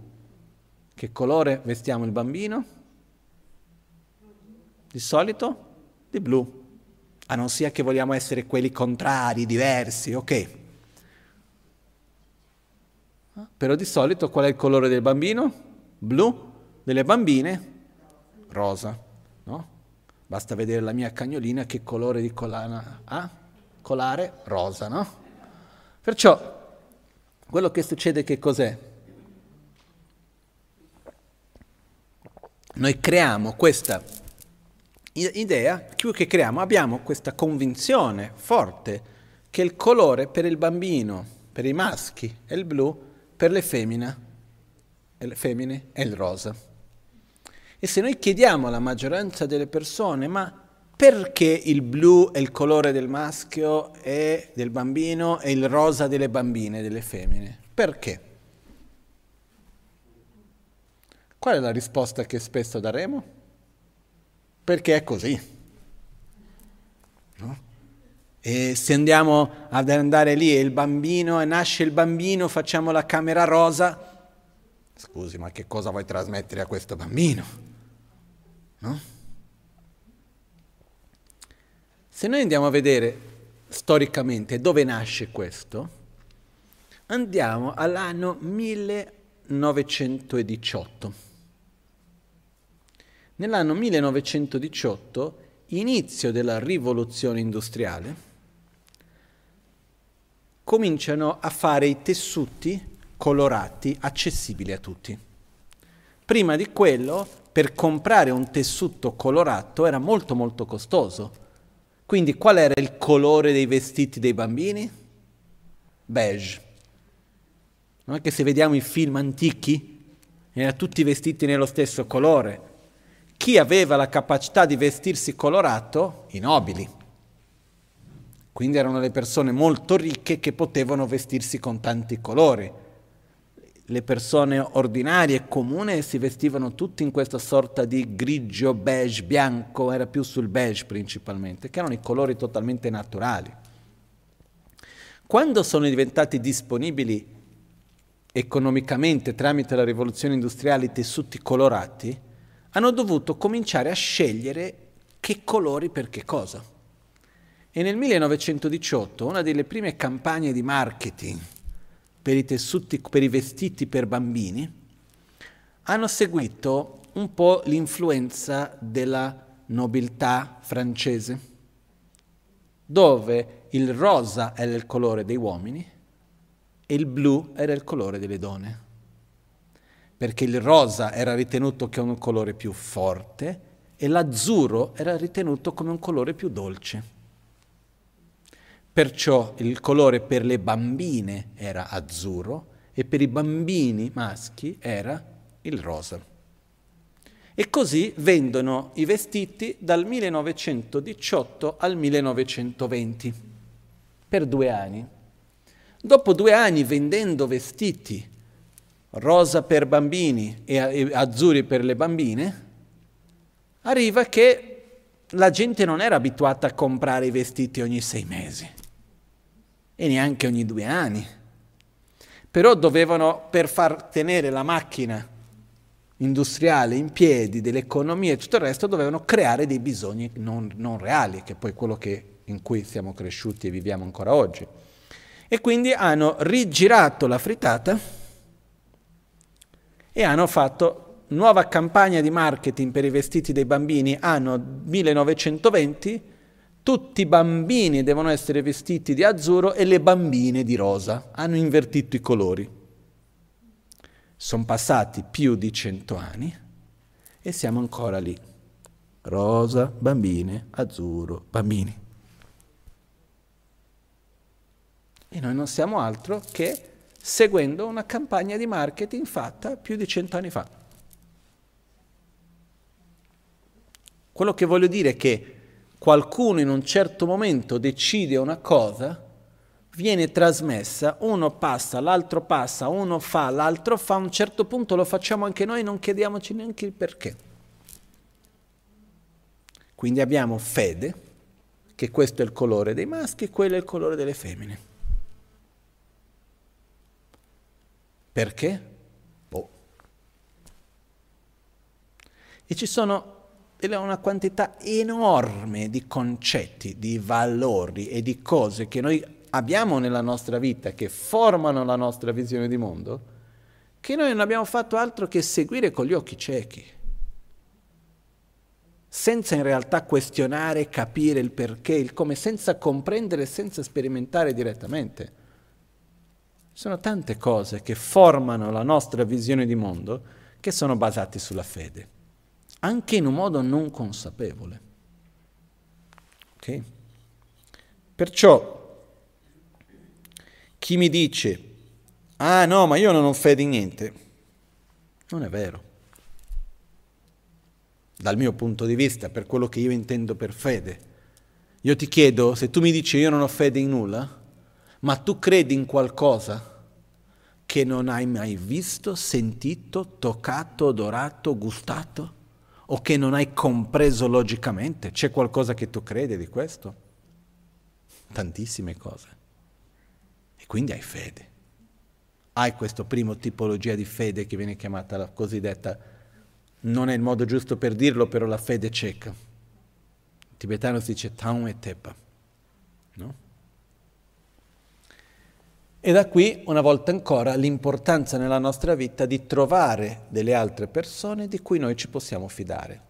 che colore vestiamo il bambino? Di solito di blu, a non sia che vogliamo essere quelli contrari, diversi, ok. Però di solito qual è il colore del bambino? Blu, delle bambine? Rosa, no? Basta vedere la mia cagnolina che colore di collana ha? Colare rosa, no? Perciò quello che succede che cos'è? Noi creiamo questa idea, più che creiamo, abbiamo questa convinzione forte che il colore per il bambino, per i maschi è il blu, per le femmine, le femmine è il rosa. E se noi chiediamo alla maggioranza delle persone, ma perché il blu è il colore del maschio e del bambino e il rosa delle bambine, delle femmine? Perché? Qual è la risposta che spesso daremo? Perché è così. No? E se andiamo ad andare lì e il bambino, e nasce il bambino, facciamo la camera rosa, scusi, ma che cosa vuoi trasmettere a questo bambino? No? Se noi andiamo a vedere storicamente dove nasce questo, andiamo all'anno 1918. Nell'anno 1918, inizio della rivoluzione industriale, cominciano a fare i tessuti colorati accessibili a tutti. Prima di quello per comprare un tessuto colorato era molto molto costoso. Quindi qual era il colore dei vestiti dei bambini? Beige. Non è che se vediamo i film antichi, erano tutti vestiti nello stesso colore. Chi aveva la capacità di vestirsi colorato? I nobili. Quindi erano le persone molto ricche che potevano vestirsi con tanti colori le persone ordinarie e comuni si vestivano tutti in questa sorta di grigio, beige, bianco, era più sul beige principalmente, che erano i colori totalmente naturali. Quando sono diventati disponibili economicamente tramite la rivoluzione industriale i tessuti colorati, hanno dovuto cominciare a scegliere che colori per che cosa. E nel 1918 una delle prime campagne di marketing per i tessuti, per i vestiti per bambini, hanno seguito un po' l'influenza della nobiltà francese. dove il rosa era il colore dei uomini e il blu era il colore delle donne. Perché il rosa era ritenuto come un colore più forte e l'azzurro era ritenuto come un colore più dolce. Perciò il colore per le bambine era azzurro e per i bambini maschi era il rosa. E così vendono i vestiti dal 1918 al 1920, per due anni. Dopo due anni vendendo vestiti rosa per bambini e azzurri per le bambine, arriva che la gente non era abituata a comprare i vestiti ogni sei mesi e neanche ogni due anni. Però dovevano, per far tenere la macchina industriale in piedi, dell'economia e tutto il resto, dovevano creare dei bisogni non, non reali, che è poi quello che, in cui siamo cresciuti e viviamo ancora oggi. E quindi hanno rigirato la frittata e hanno fatto nuova campagna di marketing per i vestiti dei bambini anno 1920. Tutti i bambini devono essere vestiti di azzurro e le bambine di rosa. Hanno invertito i colori. Sono passati più di cento anni e siamo ancora lì. Rosa, bambine, azzurro, bambini. E noi non siamo altro che seguendo una campagna di marketing fatta più di cento anni fa. Quello che voglio dire è che qualcuno in un certo momento decide una cosa, viene trasmessa, uno passa, l'altro passa, uno fa, l'altro fa, a un certo punto lo facciamo anche noi, non chiediamoci neanche il perché. Quindi abbiamo fede, che questo è il colore dei maschi e quello è il colore delle femmine. Perché? Boh. E ci sono una quantità enorme di concetti, di valori e di cose che noi abbiamo nella nostra vita, che formano la nostra visione di mondo, che noi non abbiamo fatto altro che seguire con gli occhi ciechi, senza in realtà questionare, capire il perché, il come, senza comprendere, senza sperimentare direttamente. Sono tante cose che formano la nostra visione di mondo che sono basate sulla fede, anche in un modo non consapevole. Okay? Perciò chi mi dice, ah no, ma io non ho fede in niente, non è vero. Dal mio punto di vista, per quello che io intendo per fede, io ti chiedo, se tu mi dici io non ho fede in nulla, ma tu credi in qualcosa che non hai mai visto, sentito, toccato, odorato, gustato o che non hai compreso logicamente? C'è qualcosa che tu credi di questo? Tantissime cose. E quindi hai fede. Hai questa prima tipologia di fede che viene chiamata la cosiddetta, non è il modo giusto per dirlo, però la fede cieca. In tibetano si dice Taum e Tepa. No? E da qui, una volta ancora, l'importanza nella nostra vita di trovare delle altre persone di cui noi ci possiamo fidare.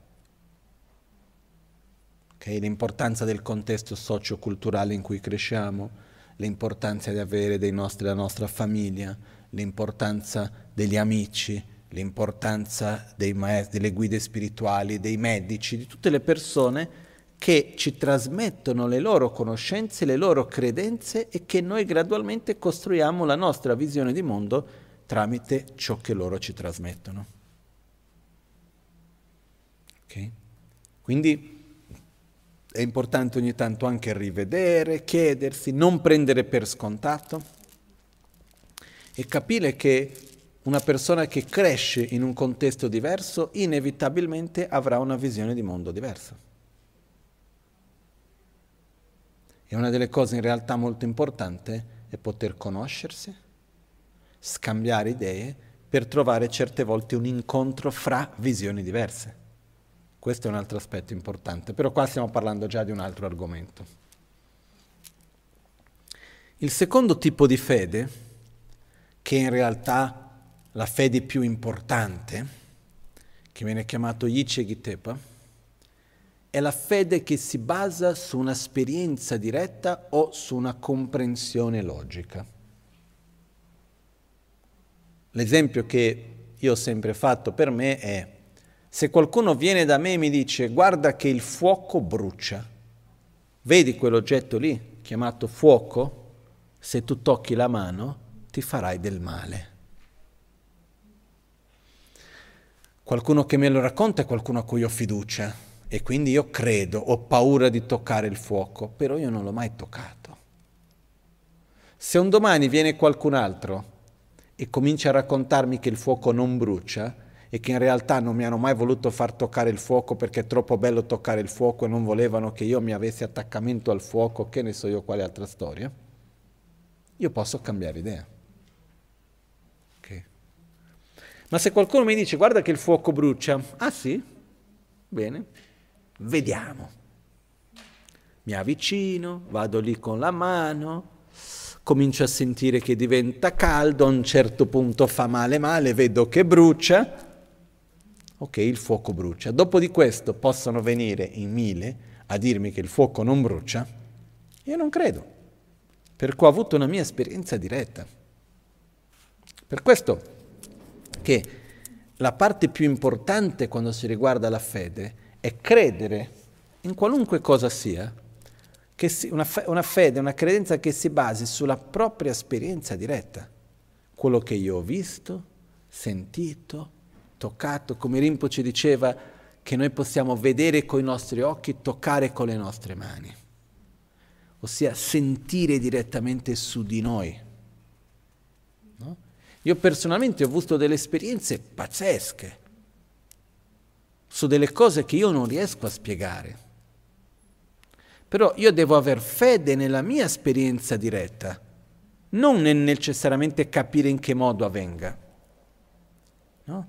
Okay? L'importanza del contesto socio-culturale in cui cresciamo, l'importanza di avere dei nostri, la nostra famiglia, l'importanza degli amici, l'importanza maest- delle guide spirituali, dei medici, di tutte le persone che ci trasmettono le loro conoscenze, le loro credenze e che noi gradualmente costruiamo la nostra visione di mondo tramite ciò che loro ci trasmettono. Okay? Quindi è importante ogni tanto anche rivedere, chiedersi, non prendere per scontato e capire che una persona che cresce in un contesto diverso inevitabilmente avrà una visione di mondo diversa. E una delle cose in realtà molto importanti è poter conoscersi, scambiare idee per trovare certe volte un incontro fra visioni diverse. Questo è un altro aspetto importante, però qua stiamo parlando già di un altro argomento. Il secondo tipo di fede, che è in realtà la fede più importante, che viene chiamato Yiche Gitepa, è la fede che si basa su un'esperienza diretta o su una comprensione logica. L'esempio che io ho sempre fatto per me è se qualcuno viene da me e mi dice guarda che il fuoco brucia, vedi quell'oggetto lì chiamato fuoco? Se tu tocchi la mano ti farai del male. Qualcuno che me lo racconta è qualcuno a cui ho fiducia e quindi io credo, ho paura di toccare il fuoco, però io non l'ho mai toccato. Se un domani viene qualcun altro e comincia a raccontarmi che il fuoco non brucia e che in realtà non mi hanno mai voluto far toccare il fuoco perché è troppo bello toccare il fuoco e non volevano che io mi avessi attaccamento al fuoco, che ne so io quale altra storia, io posso cambiare idea. Ma se qualcuno mi dice guarda che il fuoco brucia, ah sì, bene, vediamo. Mi avvicino, vado lì con la mano, comincio a sentire che diventa caldo, a un certo punto fa male male, vedo che brucia, ok, il fuoco brucia. Dopo di questo possono venire in mille a dirmi che il fuoco non brucia? Io non credo, perché ho avuto una mia esperienza diretta. Per questo che la parte più importante quando si riguarda la fede è credere in qualunque cosa sia, si, una, una fede, una credenza che si basi sulla propria esperienza diretta, quello che io ho visto, sentito, toccato, come Rinpoche diceva che noi possiamo vedere con i nostri occhi, toccare con le nostre mani, ossia sentire direttamente su di noi. Io personalmente ho avuto delle esperienze pazzesche su delle cose che io non riesco a spiegare. Però io devo aver fede nella mia esperienza diretta, non nel necessariamente capire in che modo avvenga. No?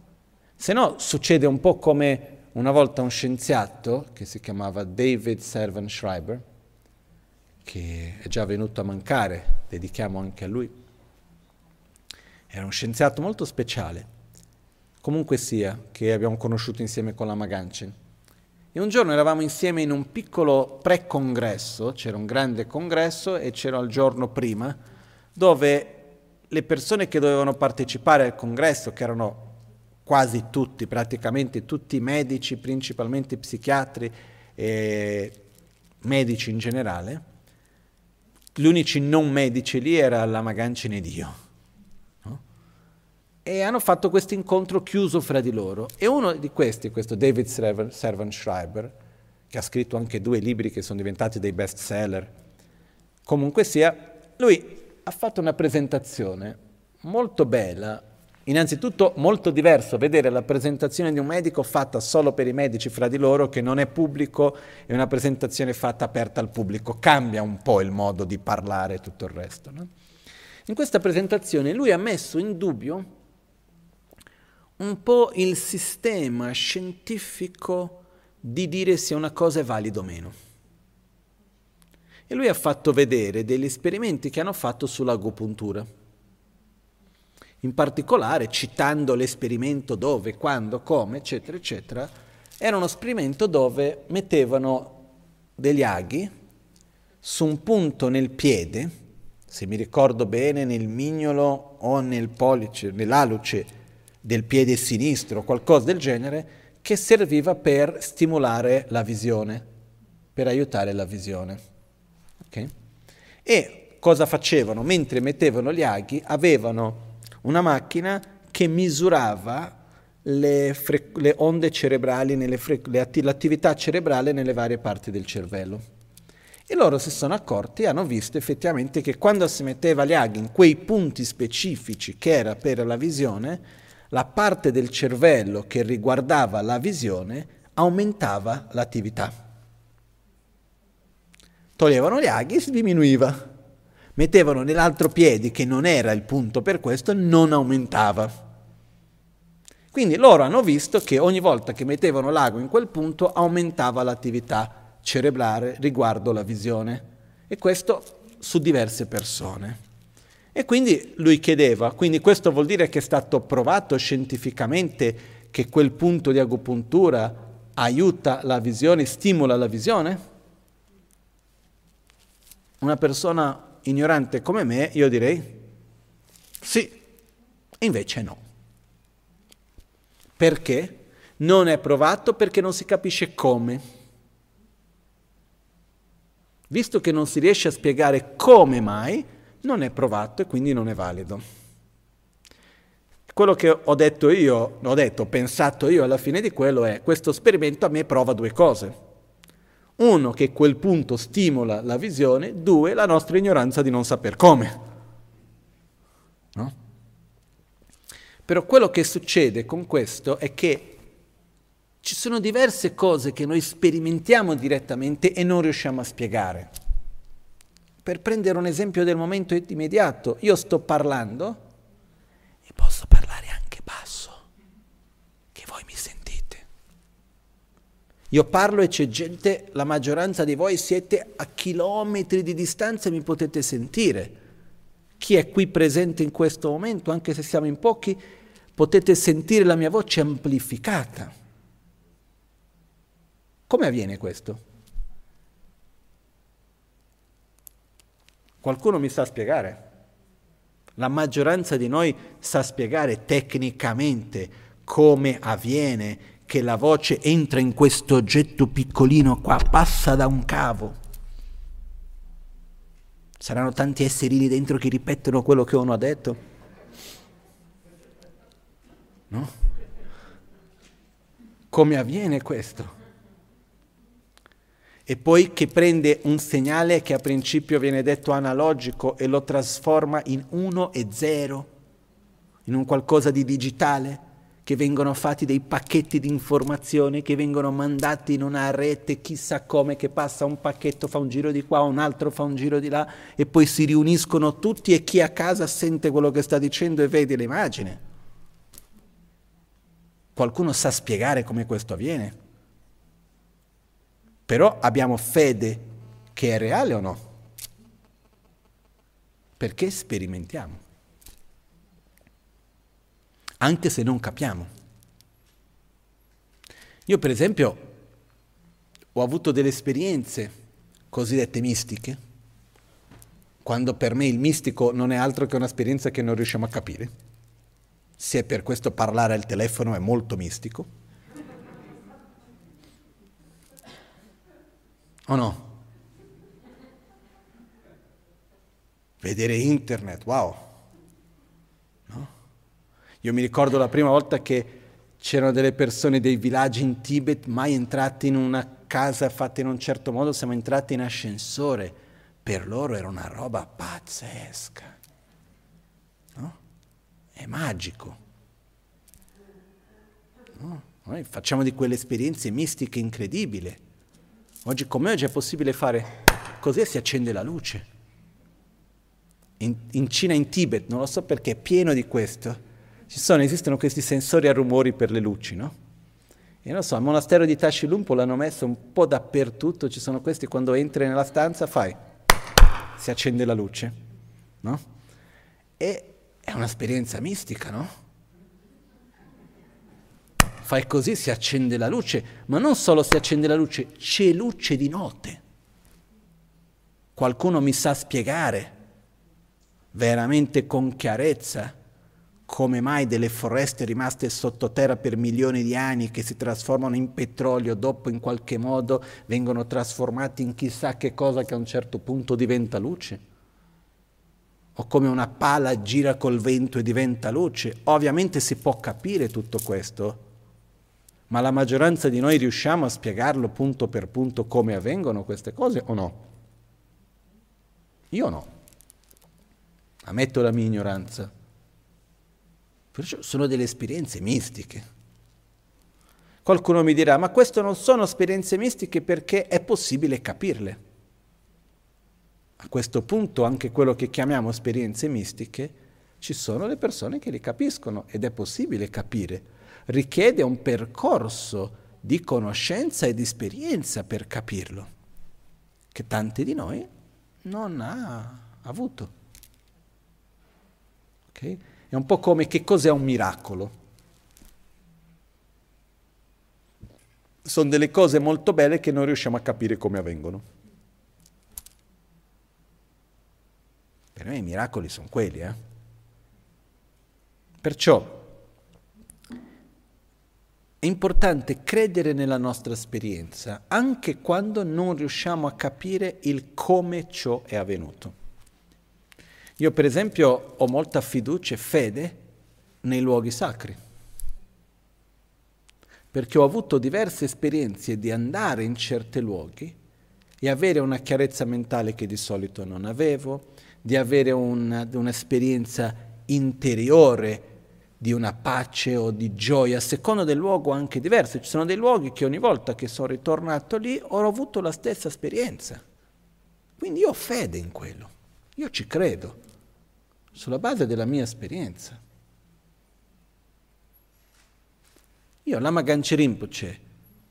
Se no succede un po' come una volta un scienziato che si chiamava David Servan Schreiber, che è già venuto a mancare, dedichiamo anche a lui era un scienziato molto speciale, comunque sia, che abbiamo conosciuto insieme con la Maganchen. E un giorno eravamo insieme in un piccolo pre-congresso, c'era un grande congresso e c'era il giorno prima, dove le persone che dovevano partecipare al congresso, che erano quasi tutti, praticamente tutti medici, principalmente psichiatri e medici in generale, gli unici non medici lì era la Magancine Dio e hanno fatto questo incontro chiuso fra di loro. E uno di questi, questo David Servan Schreiber, che ha scritto anche due libri che sono diventati dei best seller, comunque sia, lui ha fatto una presentazione molto bella, innanzitutto molto diverso vedere la presentazione di un medico fatta solo per i medici fra di loro, che non è pubblico, e una presentazione fatta aperta al pubblico, cambia un po' il modo di parlare e tutto il resto. No? In questa presentazione lui ha messo in dubbio un po' il sistema scientifico di dire se una cosa è valida o meno. E lui ha fatto vedere degli esperimenti che hanno fatto sull'agopuntura. In particolare, citando l'esperimento dove, quando, come, eccetera, eccetera, era uno esperimento dove mettevano degli aghi su un punto nel piede, se mi ricordo bene, nel mignolo o nel pollice, nell'aluce del piede sinistro, qualcosa del genere, che serviva per stimolare la visione, per aiutare la visione. Okay? E cosa facevano? Mentre mettevano gli aghi, avevano una che misurava le, fre- le onde cerebrali, fre- le l'attività cerebrale nelle varie parti del cervello. E loro si sono accorti e hanno visto effettivamente che quando si metteva gli aghi in quei punti specifici che era per la visione, la parte del cervello che riguardava la visione aumentava l'attività. Toglievano gli aghi si diminuiva. Mettevano nell'altro piede, che non era il punto per questo, non aumentava. Quindi loro hanno visto che ogni volta che mettevano l'ago in quel punto aumentava l'attività cerebrale riguardo la visione. E questo su diverse persone. E quindi lui chiedeva, quindi questo vuol dire che è stato provato scientificamente che quel punto di agopuntura aiuta la visione, stimola la visione? Una persona ignorante come me, io direi sì, invece no. Perché? Non è provato perché non si capisce come. Visto che non si riesce a spiegare come mai, non è provato e quindi non è valido. Quello che ho detto io, ho detto, ho pensato io alla fine di quello è, questo esperimento a me prova due cose. Uno, che quel punto stimola la visione, due, la nostra ignoranza di non saper come. No? Però quello che succede con questo è che ci sono diverse cose che noi sperimentiamo direttamente e non riusciamo a spiegare. Per prendere un esempio del momento immediato, io sto parlando e posso parlare anche basso, che voi mi sentite. Io parlo e c'è gente, la maggioranza di voi siete a chilometri di distanza e mi potete sentire. Chi è qui presente in questo momento, anche se siamo in pochi, potete sentire la mia voce amplificata. Come avviene questo? Qualcuno mi sa spiegare? La maggioranza di noi sa spiegare tecnicamente come avviene che la voce entra in questo oggetto piccolino qua, passa da un cavo. Saranno tanti esseri lì dentro che ripetono quello che uno ha detto? No? Come avviene questo? E poi che prende un segnale che a principio viene detto analogico e lo trasforma in 1 e 0, in un qualcosa di digitale, che vengono fatti dei pacchetti di informazioni che vengono mandati in una rete chissà come, che passa un pacchetto, fa un giro di qua, un altro fa un giro di là e poi si riuniscono tutti e chi a casa sente quello che sta dicendo e vede l'immagine. Qualcuno sa spiegare come questo avviene? Però abbiamo fede che è reale o no? Perché sperimentiamo. Anche se non capiamo. Io per esempio ho avuto delle esperienze cosiddette mistiche, quando per me il mistico non è altro che un'esperienza che non riusciamo a capire. Se per questo parlare al telefono è molto mistico. O no? Vedere internet, wow. No? Io mi ricordo la prima volta che c'erano delle persone dei villaggi in Tibet mai entrate in una casa fatta in un certo modo, siamo entrati in ascensore. Per loro era una roba pazzesca. No? È magico. No? Noi facciamo di quelle esperienze mistiche incredibili. Oggi come oggi è possibile fare così e si accende la luce. In, in Cina, in Tibet, non lo so perché, è pieno di questo. Sono, esistono questi sensori a rumori per le luci, no? E non so, al monastero di Tashilumpo l'hanno messo un po' dappertutto, ci sono questi, quando entri nella stanza fai, si accende la luce, no? E è un'esperienza mistica, no? Fai così, si accende la luce, ma non solo si accende la luce, c'è luce di notte. Qualcuno mi sa spiegare veramente con chiarezza come mai delle foreste rimaste sottoterra per milioni di anni che si trasformano in petrolio, dopo in qualche modo vengono trasformati in chissà che cosa che a un certo punto diventa luce? O come una pala gira col vento e diventa luce? Ovviamente si può capire tutto questo, ma la maggioranza di noi riusciamo a spiegarlo punto per punto come avvengono queste cose o no? Io no. Ammetto la mia ignoranza. Perciò sono delle esperienze mistiche. Qualcuno mi dirà, ma queste non sono esperienze mistiche perché è possibile capirle. A questo punto anche quello che chiamiamo esperienze mistiche, ci sono le persone che le capiscono ed è possibile capire richiede un percorso di conoscenza e di esperienza per capirlo, che tanti di noi non ha avuto. Okay? È un po' come che cos'è un miracolo. sono delle cose molto belle che non riusciamo a capire come avvengono. Per me i miracoli sono quelli, eh? Perciò importante credere nella nostra esperienza anche quando non riusciamo a capire il come ciò è avvenuto. Io per esempio ho molta fiducia e fede nei luoghi sacri, perché ho avuto diverse esperienze di andare in certi luoghi e avere una chiarezza mentale che di solito non avevo, di avere una, un'esperienza interiore di una pace o di gioia, a seconda del luogo anche diverso. Ci sono dei luoghi che ogni volta che sono ritornato lì ho avuto la stessa esperienza. Quindi io ho fede in quello, io ci credo sulla base della mia esperienza. Io, Lama Ganche Rinpoche,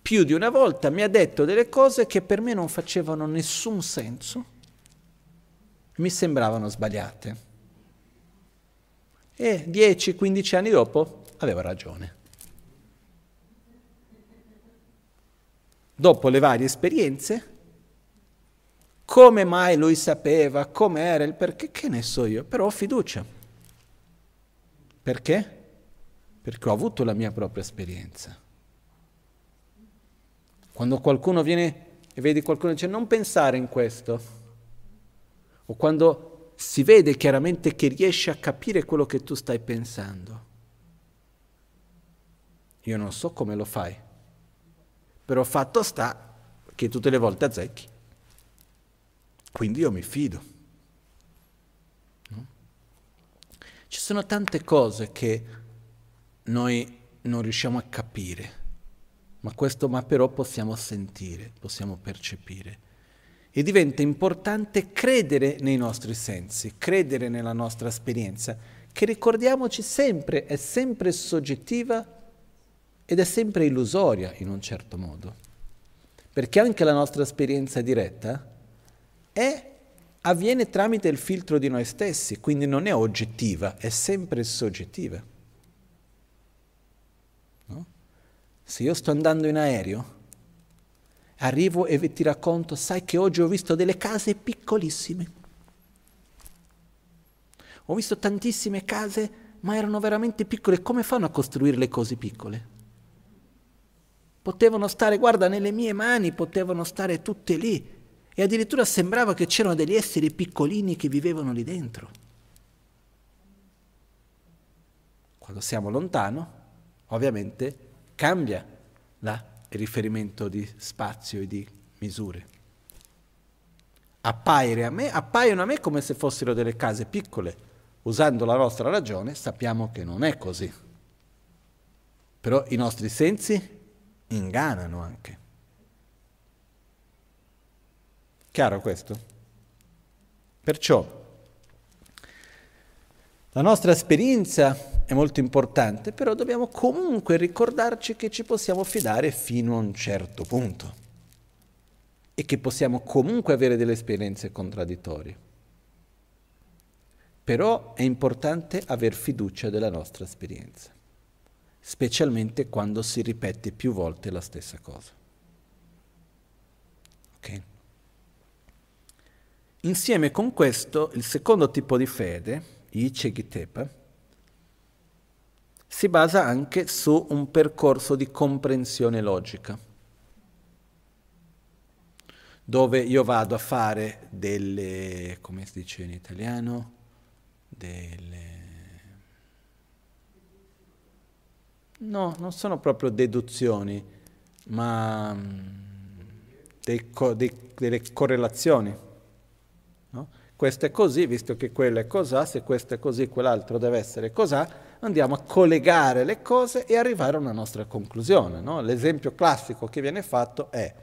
più di una volta mi ha detto delle cose che per me non facevano nessun senso, mi sembravano sbagliate. E 10-15 anni dopo aveva ragione. Dopo le varie esperienze, come mai lui sapeva, come era il perché, che ne so io, però ho fiducia. Perché? Perché ho avuto la mia propria esperienza. Quando qualcuno viene e vedi qualcuno e dice non pensare in questo, o quando si vede chiaramente che riesce a capire quello che tu stai pensando, io non so come lo fai, però fatto sta che tutte le volte azzecchi. Quindi io mi fido. No? Ci sono tante cose che noi non riusciamo a capire, ma questo ma però possiamo sentire, possiamo percepire. E diventa importante credere nei nostri sensi, credere nella nostra esperienza, che ricordiamoci sempre, è sempre soggettiva ed è sempre illusoria in un certo modo. Perché anche la nostra esperienza diretta è, avviene tramite il filtro di noi stessi, quindi non è oggettiva, è sempre soggettiva. No? Se io sto andando in aereo, arrivo e ti racconto, sai che oggi ho visto delle case piccolissime. Ho visto tantissime case, ma erano veramente piccole. Come fanno a costruire cose piccole? Potevano stare, guarda, nelle mie mani, potevano stare tutte lì e addirittura sembrava che c'erano degli esseri piccolini che vivevano lì dentro. Quando siamo lontano, ovviamente cambia il riferimento di spazio e di misure. A me, appaiono a me come se fossero delle case piccole. Usando la nostra ragione sappiamo che non è così. Però i nostri sensi ingannano anche. Chiaro questo? Perciò la nostra esperienza è molto importante, però dobbiamo comunque ricordarci che ci possiamo fidare fino a un certo punto e che possiamo comunque avere delle esperienze contraddittorie. Però è importante aver fiducia della nostra esperienza, specialmente quando si ripete più volte la stessa cosa. Ok? Insieme con questo, il secondo tipo di fede, Ichegitepa, si basa anche su un percorso di comprensione logica, dove io vado a fare delle, come si dice in italiano, delle... No, non sono proprio deduzioni, ma mm, dei, dei, delle correlazioni No? Questo è così, visto che quello è cos'ha, se questo è così, quell'altro deve essere cos'ha, andiamo a collegare le cose e arrivare a una nostra conclusione. No? L'esempio classico che viene fatto è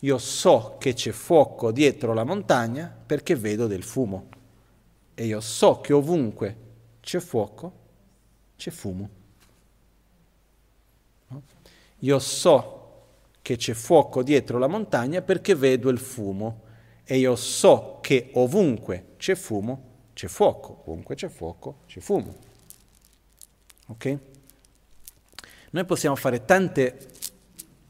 io so che c'è fuoco dietro la montagna perché vedo del fumo e io so che ovunque c'è fuoco c'è fumo. No? Io so che c'è fuoco dietro la montagna perché vedo il fumo e io so che ovunque c'è fumo, c'è fuoco, ovunque c'è fuoco, c'è fumo. Ok? Noi possiamo fare tante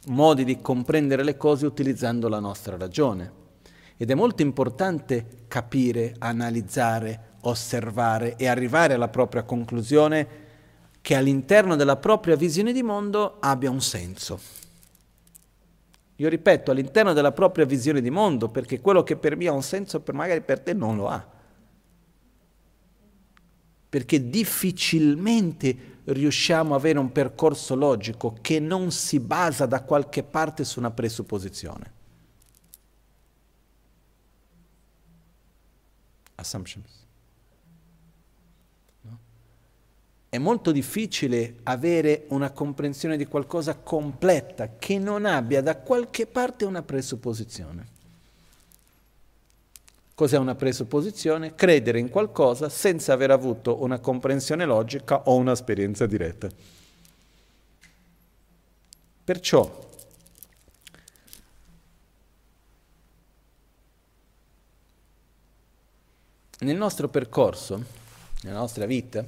modi di comprendere le cose utilizzando la nostra ragione. Ed è molto importante capire, analizzare, osservare e arrivare alla propria conclusione che all'interno della propria visione di mondo abbia un senso. Io ripeto, all'interno della propria visione di mondo, perché quello che per me ha un senso, per magari per te non lo ha. Perché difficilmente riusciamo ad avere un percorso logico che non si basa da qualche parte su una presupposizione. Assumptions. No? È molto difficile avere una comprensione di qualcosa completa che non abbia da qualche parte una presupposizione. Cos'è una presupposizione? Credere in qualcosa senza aver avuto una comprensione logica o un'esperienza diretta. Perciò nel nostro percorso, nella nostra vita,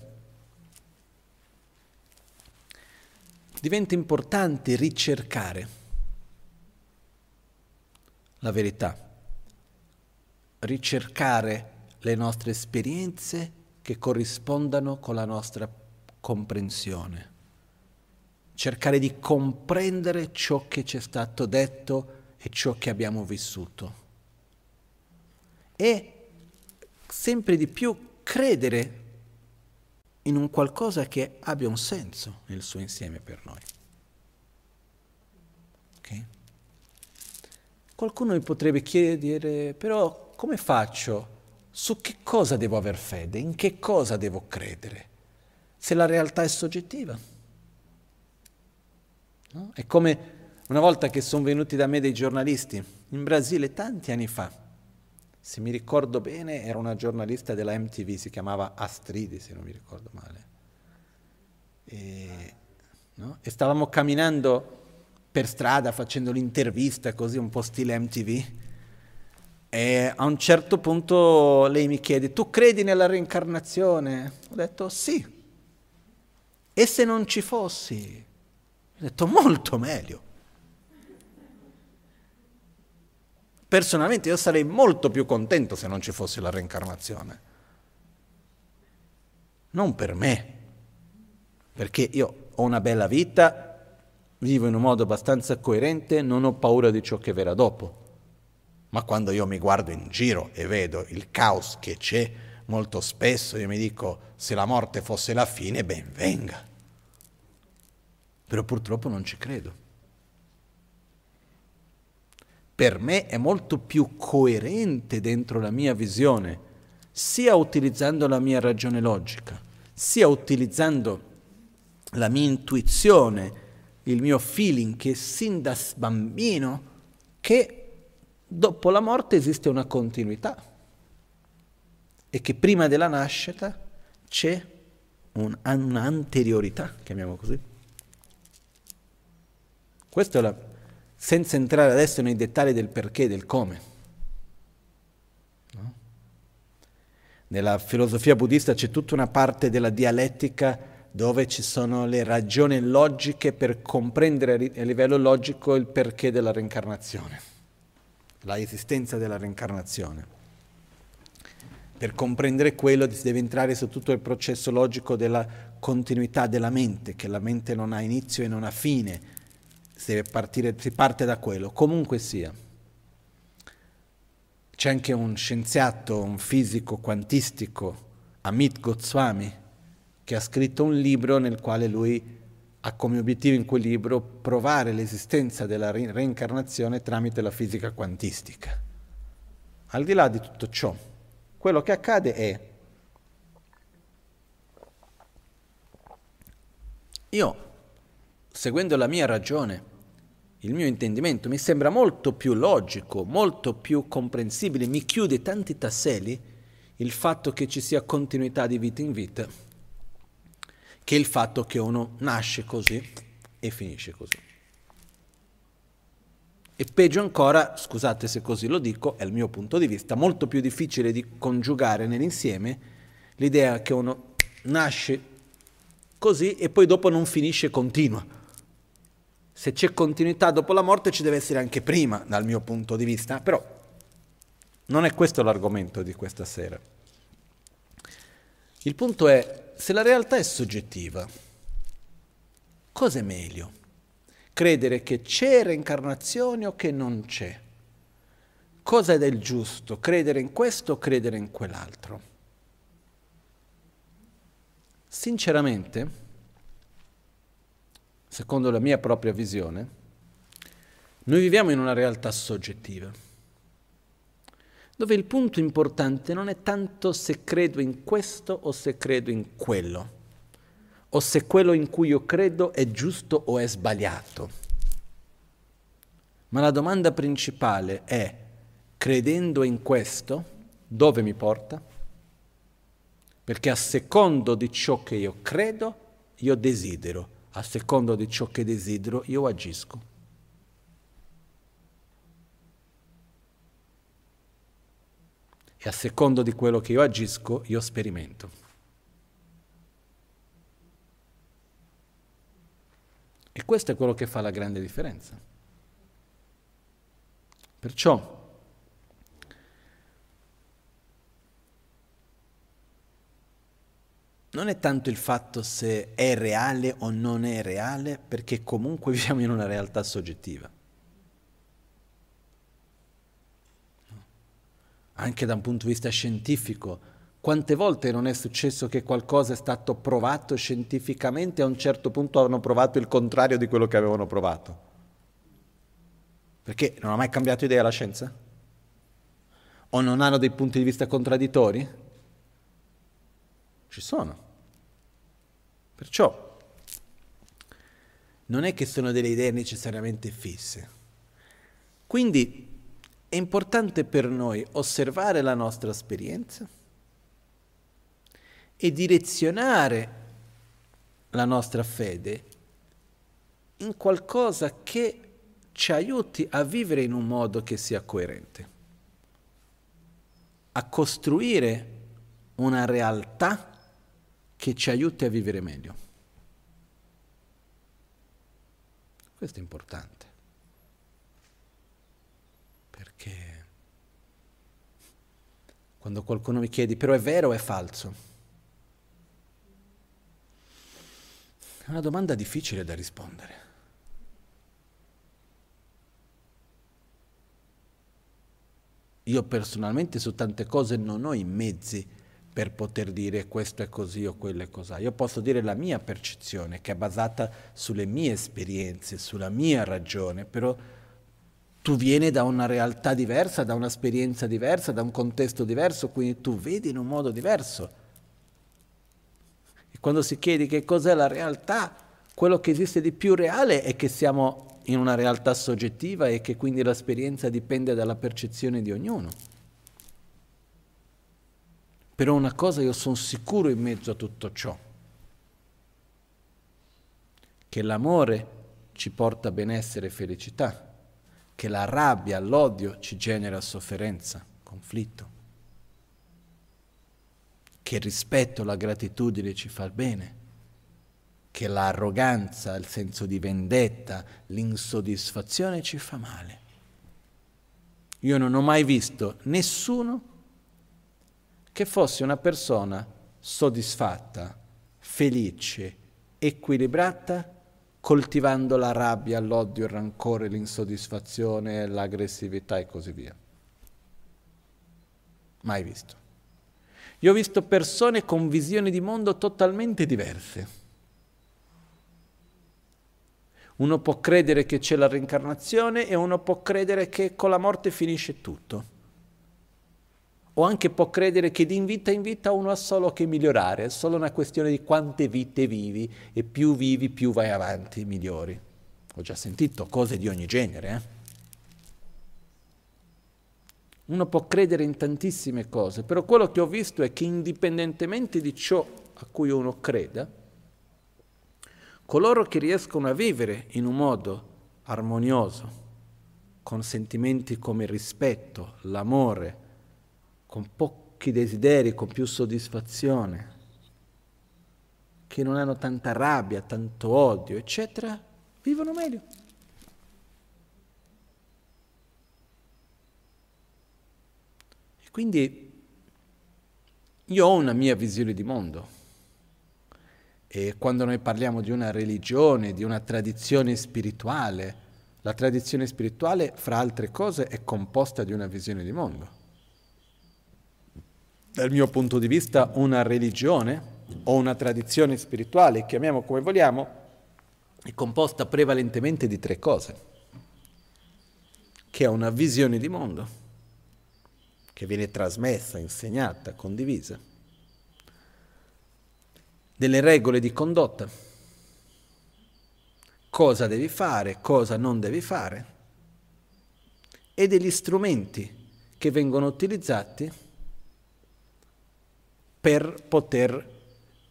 diventa importante ricercare la verità ricercare le nostre esperienze che corrispondano con la nostra comprensione. Cercare di comprendere ciò che ci è stato detto e ciò che abbiamo vissuto. E sempre di più credere in un qualcosa che abbia un senso nel suo insieme per noi. Okay? Qualcuno mi potrebbe chiedere, però come faccio? Su che cosa devo aver fede? In che cosa devo credere? Se la realtà è soggettiva. No? È come una volta che sono venuti da me dei giornalisti in Brasile tanti anni fa. Se mi ricordo bene, era una giornalista della MTV, si chiamava Astridi, se non mi ricordo male. E, no? e stavamo camminando per strada facendo l'intervista, così un po' stile MTV e a un certo punto lei mi chiede, tu credi nella reincarnazione? Ho detto sì. E se non ci fossi? Ho detto molto meglio. Personalmente io sarei molto più contento se non ci fosse la reincarnazione. Non per me, perché io ho una bella vita, vivo in un modo abbastanza coerente, non ho paura di ciò che verrà dopo. Ma quando io mi guardo in giro e vedo il caos che c'è, molto spesso io mi dico, se la morte fosse la fine, ben venga. Però purtroppo non ci credo. Per me è molto più coerente dentro la mia visione, sia utilizzando la mia ragione logica, sia utilizzando la mia intuizione, il mio feeling che sin da bambino, che dopo la morte esiste una continuità e che prima della nascita c'è un, un'anteriorità, chiamiamo così. Questo è la, senza entrare adesso nei dettagli del perché e del come. No? Nella filosofia buddista c'è tutta una parte della dialettica dove ci sono le ragioni logiche per comprendere a livello logico il perché della reincarnazione la esistenza della reincarnazione. Per comprendere quello si deve entrare su tutto il processo logico della continuità della mente, che la mente non ha inizio e non ha fine, si, partire, si parte da quello, comunque sia. C'è anche un scienziato, un fisico quantistico, Amit Goswami, che ha scritto un libro nel quale lui ha come obiettivo in quel libro provare l'esistenza della re- reincarnazione tramite la fisica quantistica. Al di là di tutto ciò, quello che accade è io, seguendo la mia ragione, il mio intendimento, mi sembra molto più logico, molto più comprensibile, mi chiude tanti tasselli il fatto che ci sia continuità di vita in vita che il fatto che uno nasce così e finisce così. E peggio ancora, scusate se così lo dico, è il mio punto di vista, molto più difficile di congiugare nell'insieme l'idea che uno nasce così e poi dopo non finisce continua. Se c'è continuità dopo la morte ci deve essere anche prima, dal mio punto di vista, però non è questo l'argomento di questa sera. Il punto è, se la realtà è soggettiva, cosa è meglio? Credere che c'è reincarnazione o che non c'è? Cosa è del giusto? Credere in questo o credere in quell'altro? Sinceramente, secondo la mia propria visione, noi viviamo in una realtà soggettiva, dove il punto importante non è tanto se credo in questo o se credo in quello, o se quello in cui io credo è giusto o è sbagliato. Ma la domanda principale è, credendo in questo, dove mi porta? Perché a secondo di ciò che io credo, io desidero a secondo di ciò che desidero, io agisco. E a secondo di quello che io agisco, io sperimento. E questo è quello che fa la grande differenza. Perciò non è tanto il fatto se è reale o non è reale, perché comunque viviamo in una realtà soggettiva. Anche da un punto di vista scientifico, quante volte non è successo che qualcosa è stato provato scientificamente e a un certo punto hanno provato il contrario di quello che avevano provato? Perché non ha mai cambiato idea la scienza? O non hanno dei punti di vista contraddittori? Ci sono. Perciò non è che sono delle idee necessariamente fisse. Quindi è importante per noi osservare la nostra esperienza e direzionare la nostra fede in qualcosa che ci aiuti a vivere in un modo che sia coerente, a costruire una realtà che ci aiuti a vivere meglio. Questo è importante. Perché quando qualcuno mi chiede, però è vero o è falso? È una domanda difficile da rispondere. Io personalmente su tante cose non ho i mezzi per poter dire questo è così o quello è così. Io posso dire la mia percezione, che è basata sulle mie esperienze, sulla mia ragione, però tu vieni da una realtà diversa, da un'esperienza diversa, da un contesto diverso, quindi tu vedi in un modo diverso. E quando si chiede che cos'è la realtà, quello che esiste di più reale è che siamo in una realtà soggettiva e che quindi l'esperienza dipende dalla percezione di ognuno. Però una cosa io sono sicuro in mezzo a tutto ciò, che l'amore ci porta benessere e felicità, che la rabbia, l'odio ci genera sofferenza, conflitto, che il rispetto, la gratitudine ci fa bene, che l'arroganza, il senso di vendetta, l'insoddisfazione ci fa male. Io non ho mai visto nessuno che fosse una persona soddisfatta, felice, equilibrata, coltivando la rabbia, l'odio, il rancore, l'insoddisfazione, l'aggressività e così via. Mai visto. Io ho visto persone con visioni di mondo totalmente diverse. Uno può credere che c'è la reincarnazione e uno può credere che con la morte finisce tutto o anche può credere che di vita in vita uno ha solo che migliorare, è solo una questione di quante vite vivi e più vivi più vai avanti, migliori. Ho già sentito cose di ogni genere. Eh? Uno può credere in tantissime cose, però quello che ho visto è che indipendentemente di ciò a cui uno creda, coloro che riescono a vivere in un modo armonioso, con sentimenti come il rispetto, l'amore, con pochi desideri, con più soddisfazione, che non hanno tanta rabbia, tanto odio, eccetera, vivono meglio. E quindi io ho una mia visione di mondo. E quando noi parliamo di una religione, di una tradizione spirituale, la tradizione spirituale, fra altre cose, è composta di una visione di mondo. Dal mio punto di vista, una religione o una tradizione spirituale, chiamiamo come vogliamo, è composta prevalentemente di tre cose, che è una visione di mondo, che viene trasmessa, insegnata, condivisa, delle regole di condotta, cosa devi fare, cosa non devi fare, e degli strumenti che vengono utilizzati per poter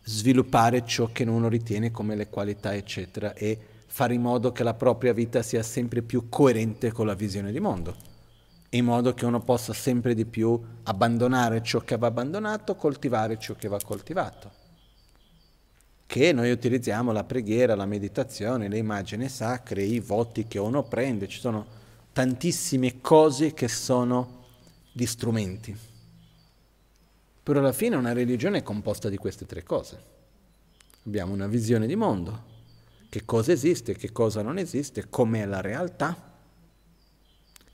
sviluppare ciò che uno ritiene come le qualità, eccetera, e fare in modo che la propria vita sia sempre più coerente con la visione di mondo, in modo che uno possa sempre di più abbandonare ciò che va abbandonato, coltivare ciò che va coltivato. Che noi utilizziamo la preghiera, la meditazione, le immagini sacre, i voti che uno prende, ci sono tantissime cose che sono di strumenti. Però alla fine una religione è composta di queste tre cose. Abbiamo una visione di mondo, che cosa esiste, che cosa non esiste, com'è la realtà,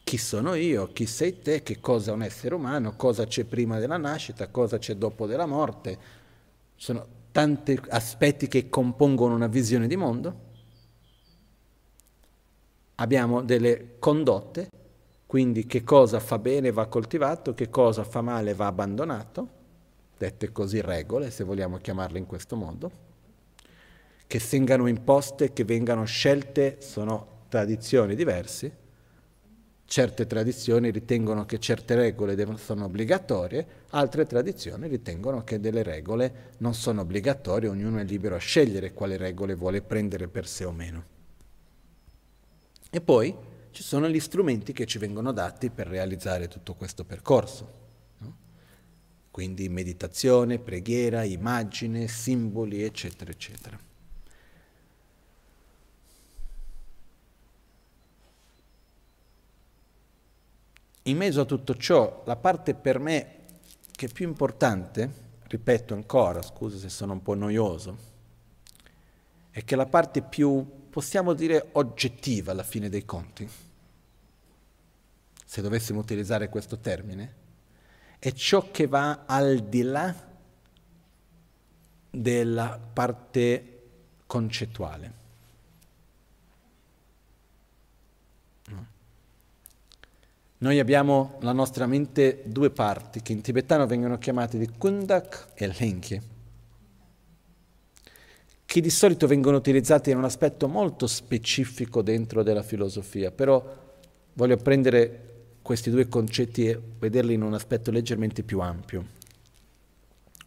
chi sono io, chi sei te, che cosa è un essere umano, cosa c'è prima della nascita, cosa c'è dopo della morte. Sono tanti aspetti che compongono una visione di mondo. Abbiamo delle condotte, quindi che cosa fa bene va coltivato, che cosa fa male va abbandonato dette così regole, se vogliamo chiamarle in questo modo, che vengano imposte, che vengano scelte, sono tradizioni diverse. Certe tradizioni ritengono che certe regole sono obbligatorie, altre tradizioni ritengono che delle regole non sono obbligatorie, ognuno è libero a scegliere quale regole vuole prendere per sé o meno. E poi ci sono gli strumenti che ci vengono dati per realizzare tutto questo percorso. Quindi meditazione, preghiera, immagine, simboli, eccetera, eccetera. In mezzo a tutto ciò, la parte per me che è più importante, ripeto ancora, scusa se sono un po' noioso, è che la parte più, possiamo dire, oggettiva alla fine dei conti, se dovessimo utilizzare questo termine, è ciò che va al di là della parte concettuale. Noi abbiamo la nostra mente due parti che in tibetano vengono chiamate di kundak e lenkye, che di solito vengono utilizzate in un aspetto molto specifico dentro della filosofia, però voglio prendere questi due concetti e vederli in un aspetto leggermente più ampio.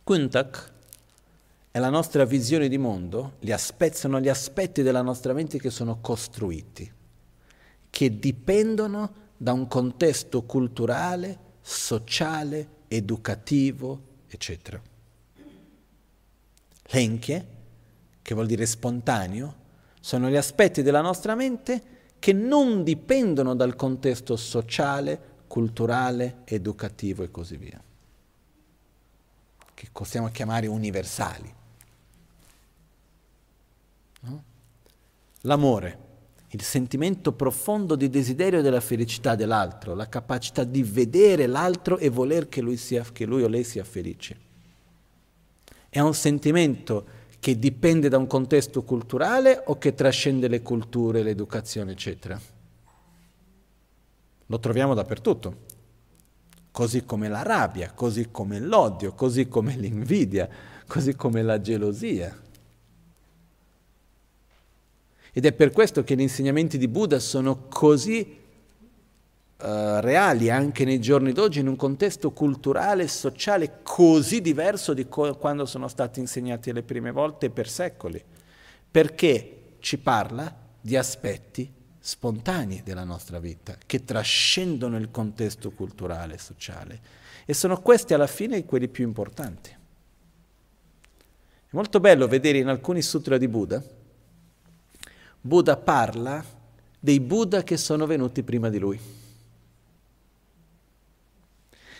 Kuntak è la nostra visione di mondo, gli aspetti, sono gli aspetti della nostra mente che sono costruiti, che dipendono da un contesto culturale, sociale, educativo, eccetera. L'enche, che vuol dire spontaneo, sono gli aspetti della nostra mente che non dipendono dal contesto sociale, culturale, educativo e così via, che possiamo chiamare universali. No? L'amore, il sentimento profondo di desiderio della felicità dell'altro, la capacità di vedere l'altro e voler che lui, sia, che lui o lei sia felice. È un sentimento che dipende da un contesto culturale o che trascende le culture, l'educazione, eccetera. Lo troviamo dappertutto, così come la rabbia, così come l'odio, così come l'invidia, così come la gelosia. Ed è per questo che gli insegnamenti di Buddha sono così eh, reali anche nei giorni d'oggi in un contesto culturale e sociale così diverso di co- quando sono stati insegnati le prime volte per secoli, perché ci parla di aspetti spontanei della nostra vita, che trascendono il contesto culturale e sociale. E sono questi alla fine quelli più importanti. È molto bello vedere in alcuni sutra di Buddha, Buddha parla dei Buddha che sono venuti prima di lui.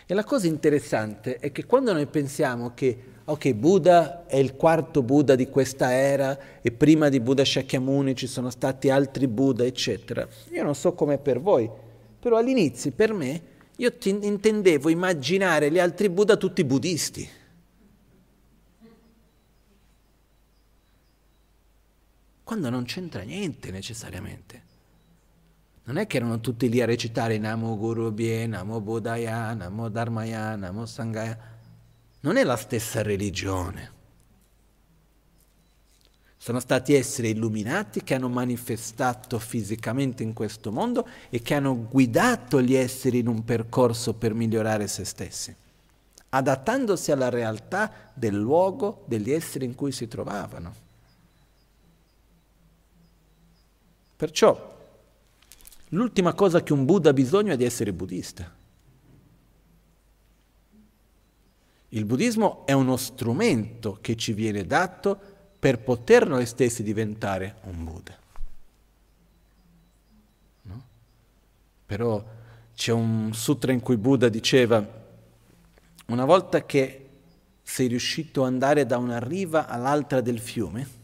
E la cosa interessante è che quando noi pensiamo che, ok, Buddha è il quarto Buddha di questa era e prima di Buddha Shakyamuni ci sono stati altri Buddha, eccetera, io non so come per voi, però all'inizio per me io intendevo immaginare gli altri Buddha tutti buddisti. Quando non c'entra niente necessariamente. Non è che erano tutti lì a recitare Namo Guru Bie, Namo Buddhaya, Namo Dharmaya, Namo Sangaya. Non è la stessa religione. Sono stati esseri illuminati che hanno manifestato fisicamente in questo mondo e che hanno guidato gli esseri in un percorso per migliorare se stessi, adattandosi alla realtà del luogo degli esseri in cui si trovavano. Perciò l'ultima cosa che un Buddha ha bisogno è di essere buddista. Il buddismo è uno strumento che ci viene dato per poter noi stessi diventare un Buddha. No? Però c'è un sutra in cui Buddha diceva, una volta che sei riuscito ad andare da una riva all'altra del fiume,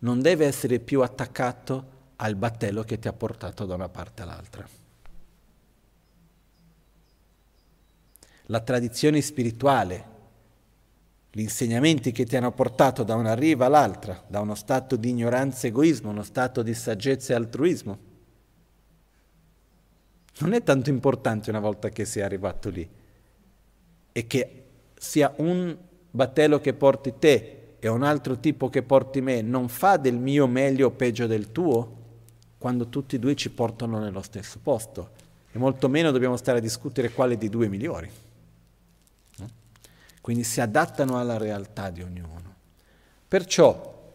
non deve essere più attaccato al battello che ti ha portato da una parte all'altra. La tradizione spirituale gli insegnamenti che ti hanno portato da una riva all'altra, da uno stato di ignoranza e egoismo, uno stato di saggezza e altruismo. Non è tanto importante una volta che sei arrivato lì e che sia un battello che porti te e un altro tipo che porti me, non fa del mio meglio o peggio del tuo quando tutti e due ci portano nello stesso posto e molto meno dobbiamo stare a discutere quale di due migliori quindi si adattano alla realtà di ognuno. Perciò,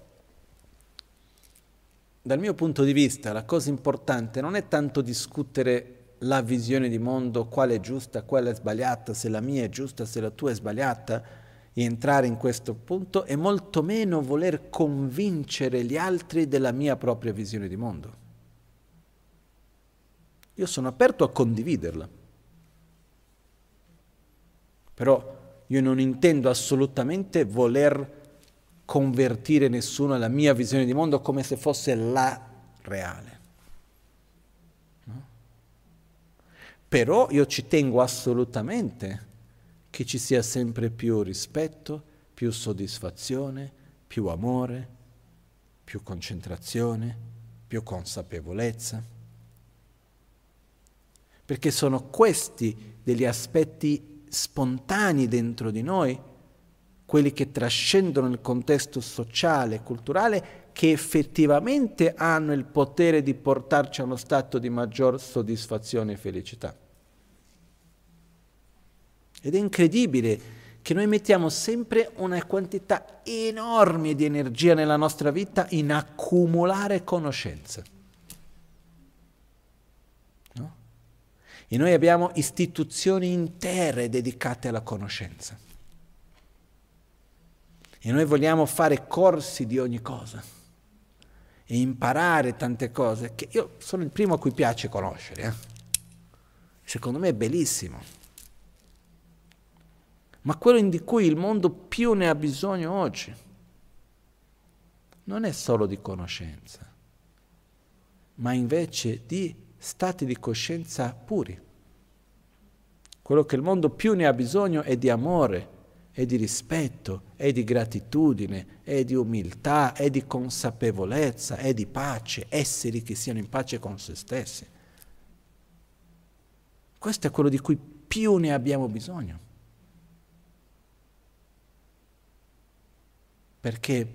dal mio punto di vista, la cosa importante non è tanto discutere la visione di mondo, quale è giusta, quale è sbagliata, se la mia è giusta, se la tua è sbagliata, e entrare in questo punto, e molto meno voler convincere gli altri della mia propria visione di mondo. Io sono aperto a condividerla, però io non intendo assolutamente voler convertire nessuno alla mia visione di mondo come se fosse la reale. No? Però io ci tengo assolutamente che ci sia sempre più rispetto, più soddisfazione, più amore, più concentrazione, più consapevolezza. Perché sono questi degli aspetti spontanei dentro di noi, quelli che trascendono il contesto sociale e culturale, che effettivamente hanno il potere di portarci a uno stato di maggior soddisfazione e felicità. Ed è incredibile che noi mettiamo sempre una quantità enorme di energia nella nostra vita in accumulare conoscenza. E noi abbiamo istituzioni intere dedicate alla conoscenza. E noi vogliamo fare corsi di ogni cosa e imparare tante cose che io sono il primo a cui piace conoscere. Eh? Secondo me è bellissimo. Ma quello di cui il mondo più ne ha bisogno oggi non è solo di conoscenza, ma invece di stati di coscienza puri. Quello che il mondo più ne ha bisogno è di amore, è di rispetto, è di gratitudine, è di umiltà, è di consapevolezza, è di pace, esseri che siano in pace con se stessi. Questo è quello di cui più ne abbiamo bisogno. Perché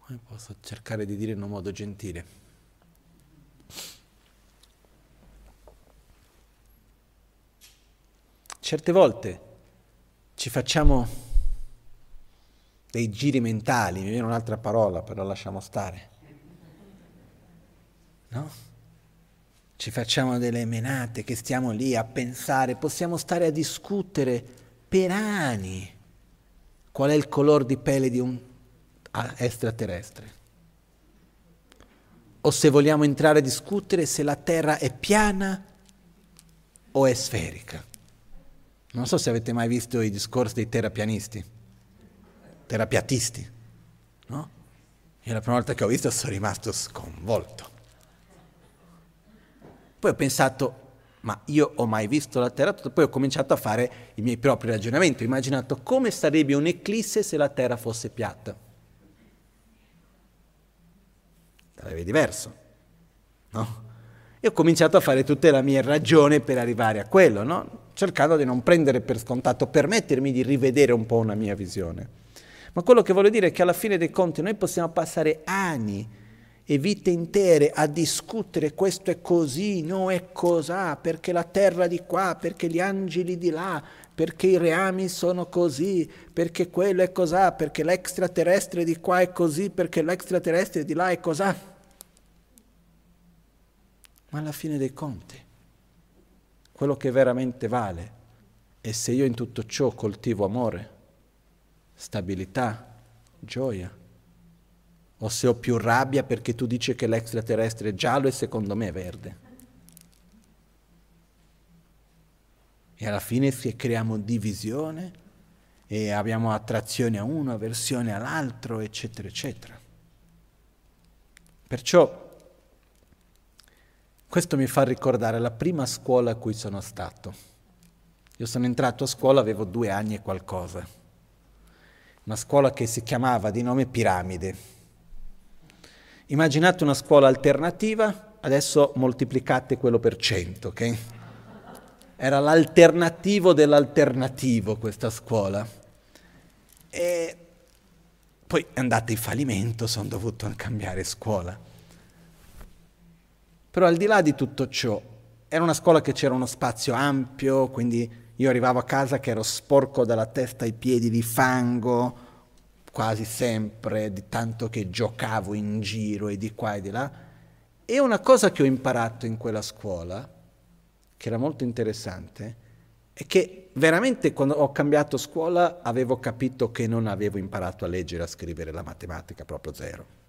come posso cercare di dire in un modo gentile? Certe volte ci facciamo dei giri mentali, mi viene un'altra parola, però lasciamo stare. No? Ci facciamo delle menate che stiamo lì a pensare, possiamo stare a discutere per anni qual è il colore di pelle di un extraterrestre. O se vogliamo entrare a discutere se la Terra è piana o è sferica? Non so se avete mai visto i discorsi dei terapianisti, terapiatisti, no? Io la prima volta che ho visto sono rimasto sconvolto. Poi ho pensato, ma io ho mai visto la Terra? Poi ho cominciato a fare i miei propri ragionamenti, ho immaginato come sarebbe un'eclisse se la Terra fosse piatta. Sarebbe diverso, no? E ho cominciato a fare tutte le mie ragioni per arrivare a quello, no? Cercando di non prendere per scontato, permettermi di rivedere un po' una mia visione. Ma quello che voglio dire è che alla fine dei conti noi possiamo passare anni e vite intere a discutere questo è così, no è cos'ha, perché la terra di qua, perché gli angeli di là, perché i reami sono così, perché quello è cos'ha, perché l'extraterrestre di qua è così, perché l'extraterrestre di là è cos'ha. Ma alla fine dei conti quello che veramente vale. E se io in tutto ciò coltivo amore, stabilità, gioia, o se ho più rabbia perché tu dici che l'extraterrestre è giallo e secondo me è verde. E alla fine se creiamo divisione e abbiamo attrazione a uno, avversione all'altro, eccetera, eccetera. Perciò questo mi fa ricordare la prima scuola a cui sono stato. Io sono entrato a scuola, avevo due anni e qualcosa. Una scuola che si chiamava di nome Piramide. Immaginate una scuola alternativa, adesso moltiplicate quello per cento, ok? Era l'alternativo dell'alternativo questa scuola. E poi è andata in fallimento, sono dovuto cambiare scuola. Però al di là di tutto ciò, era una scuola che c'era uno spazio ampio, quindi io arrivavo a casa che ero sporco dalla testa ai piedi di fango, quasi sempre, di tanto che giocavo in giro e di qua e di là. E una cosa che ho imparato in quella scuola, che era molto interessante, è che veramente quando ho cambiato scuola avevo capito che non avevo imparato a leggere e a scrivere la matematica, proprio zero.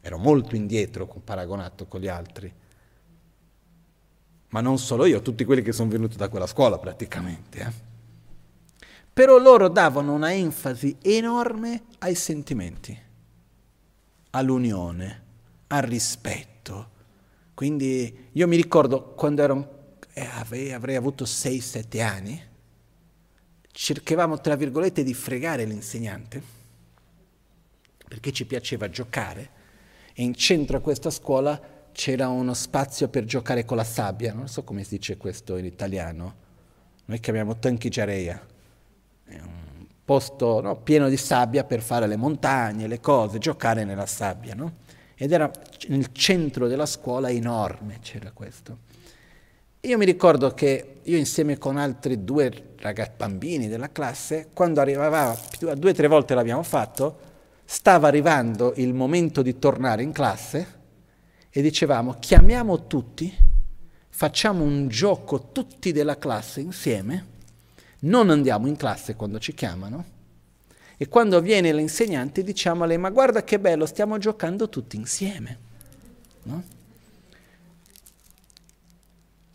Ero molto indietro paragonato con gli altri. Ma non solo io, tutti quelli che sono venuti da quella scuola praticamente. Eh. Però loro davano una enfasi enorme ai sentimenti, all'unione, al rispetto. Quindi io mi ricordo quando ero, eh, avrei, avrei avuto 6-7 anni, cercavamo tra virgolette di fregare l'insegnante, perché ci piaceva giocare e in centro a questa scuola c'era uno spazio per giocare con la sabbia, non so come si dice questo in italiano, noi chiamiamo Tanchigiareia, è un posto no, pieno di sabbia per fare le montagne, le cose, giocare nella sabbia, no? Ed era nel centro della scuola enorme, c'era questo. Io mi ricordo che io insieme con altri due ragazzi bambini della classe, quando arrivava, due o tre volte l'abbiamo fatto, stava arrivando il momento di tornare in classe e dicevamo chiamiamo tutti, facciamo un gioco tutti della classe insieme, non andiamo in classe quando ci chiamano e quando viene l'insegnante diciamo a lei ma guarda che bello, stiamo giocando tutti insieme. No?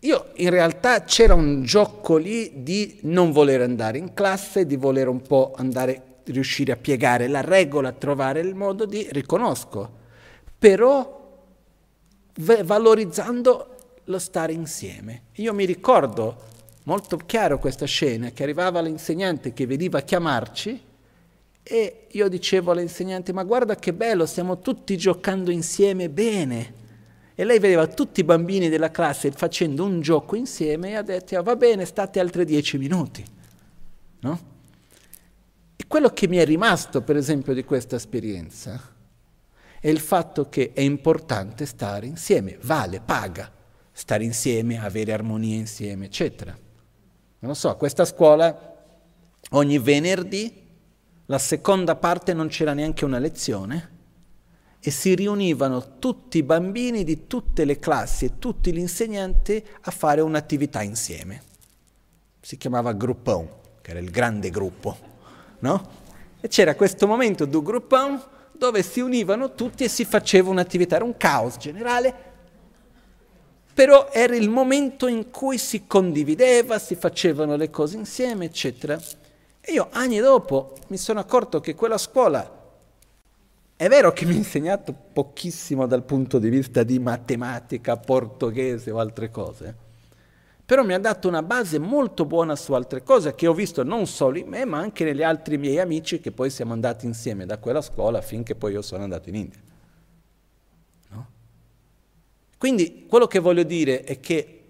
Io in realtà c'era un gioco lì di non voler andare in classe, di voler un po' andare riuscire a piegare la regola, trovare il modo di riconosco, però valorizzando lo stare insieme. Io mi ricordo molto chiaro questa scena che arrivava l'insegnante che veniva a chiamarci e io dicevo all'insegnante ma guarda che bello, stiamo tutti giocando insieme bene. E lei vedeva tutti i bambini della classe facendo un gioco insieme e ha detto va bene, state altri dieci minuti. No? Quello che mi è rimasto, per esempio, di questa esperienza è il fatto che è importante stare insieme, vale, paga, stare insieme, avere armonia insieme, eccetera. Non lo so, a questa scuola ogni venerdì, la seconda parte non c'era neanche una lezione e si riunivano tutti i bambini di tutte le classi e tutti gli insegnanti a fare un'attività insieme. Si chiamava gruppon, che era il grande gruppo no? E c'era questo momento du groupon dove si univano tutti e si faceva un'attività, era un caos generale. Però era il momento in cui si condivideva, si facevano le cose insieme, eccetera. E io anni dopo mi sono accorto che quella scuola è vero che mi ha insegnato pochissimo dal punto di vista di matematica, portoghese o altre cose, però mi ha dato una base molto buona su altre cose che ho visto non solo in me, ma anche negli altri miei amici che poi siamo andati insieme da quella scuola finché poi io sono andato in India. No? Quindi quello che voglio dire è che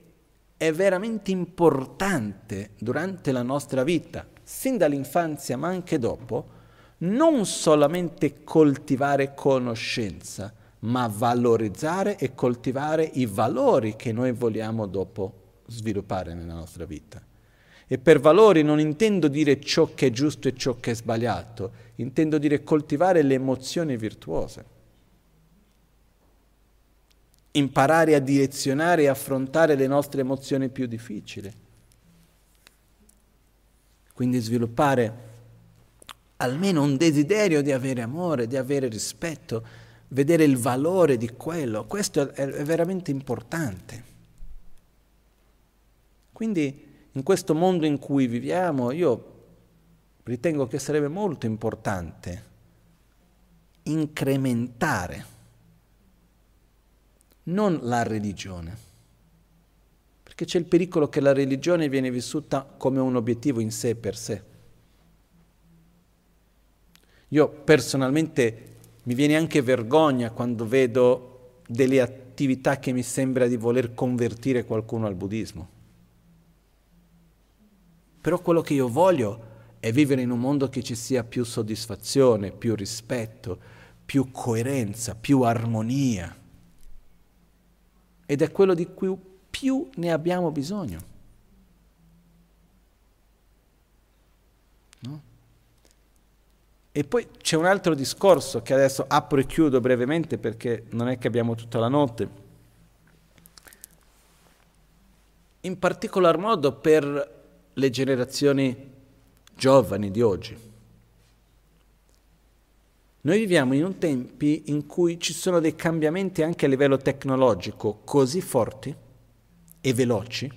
è veramente importante durante la nostra vita, sin dall'infanzia ma anche dopo, non solamente coltivare conoscenza, ma valorizzare e coltivare i valori che noi vogliamo dopo sviluppare nella nostra vita. E per valori non intendo dire ciò che è giusto e ciò che è sbagliato, intendo dire coltivare le emozioni virtuose. Imparare a direzionare e affrontare le nostre emozioni più difficili. Quindi sviluppare almeno un desiderio di avere amore, di avere rispetto, vedere il valore di quello. Questo è, veramente importante. Quindi in questo mondo in cui viviamo io ritengo che sarebbe molto importante incrementare non la religione, perché c'è il pericolo che la religione viene vissuta come un obiettivo in sé per sé. Io personalmente mi viene anche vergogna quando vedo delle attività che mi sembra di voler convertire qualcuno al buddismo. Però quello che io voglio è vivere in un mondo che ci sia più soddisfazione, più rispetto, più coerenza, più armonia. Ed è quello di cui più ne abbiamo bisogno. No? E poi c'è un altro discorso che adesso apro e chiudo brevemente perché non è che abbiamo tutta la notte. In particolar modo per le generazioni giovani di oggi. Noi viviamo in un tempo in cui ci sono dei cambiamenti anche a livello tecnologico così forti e veloci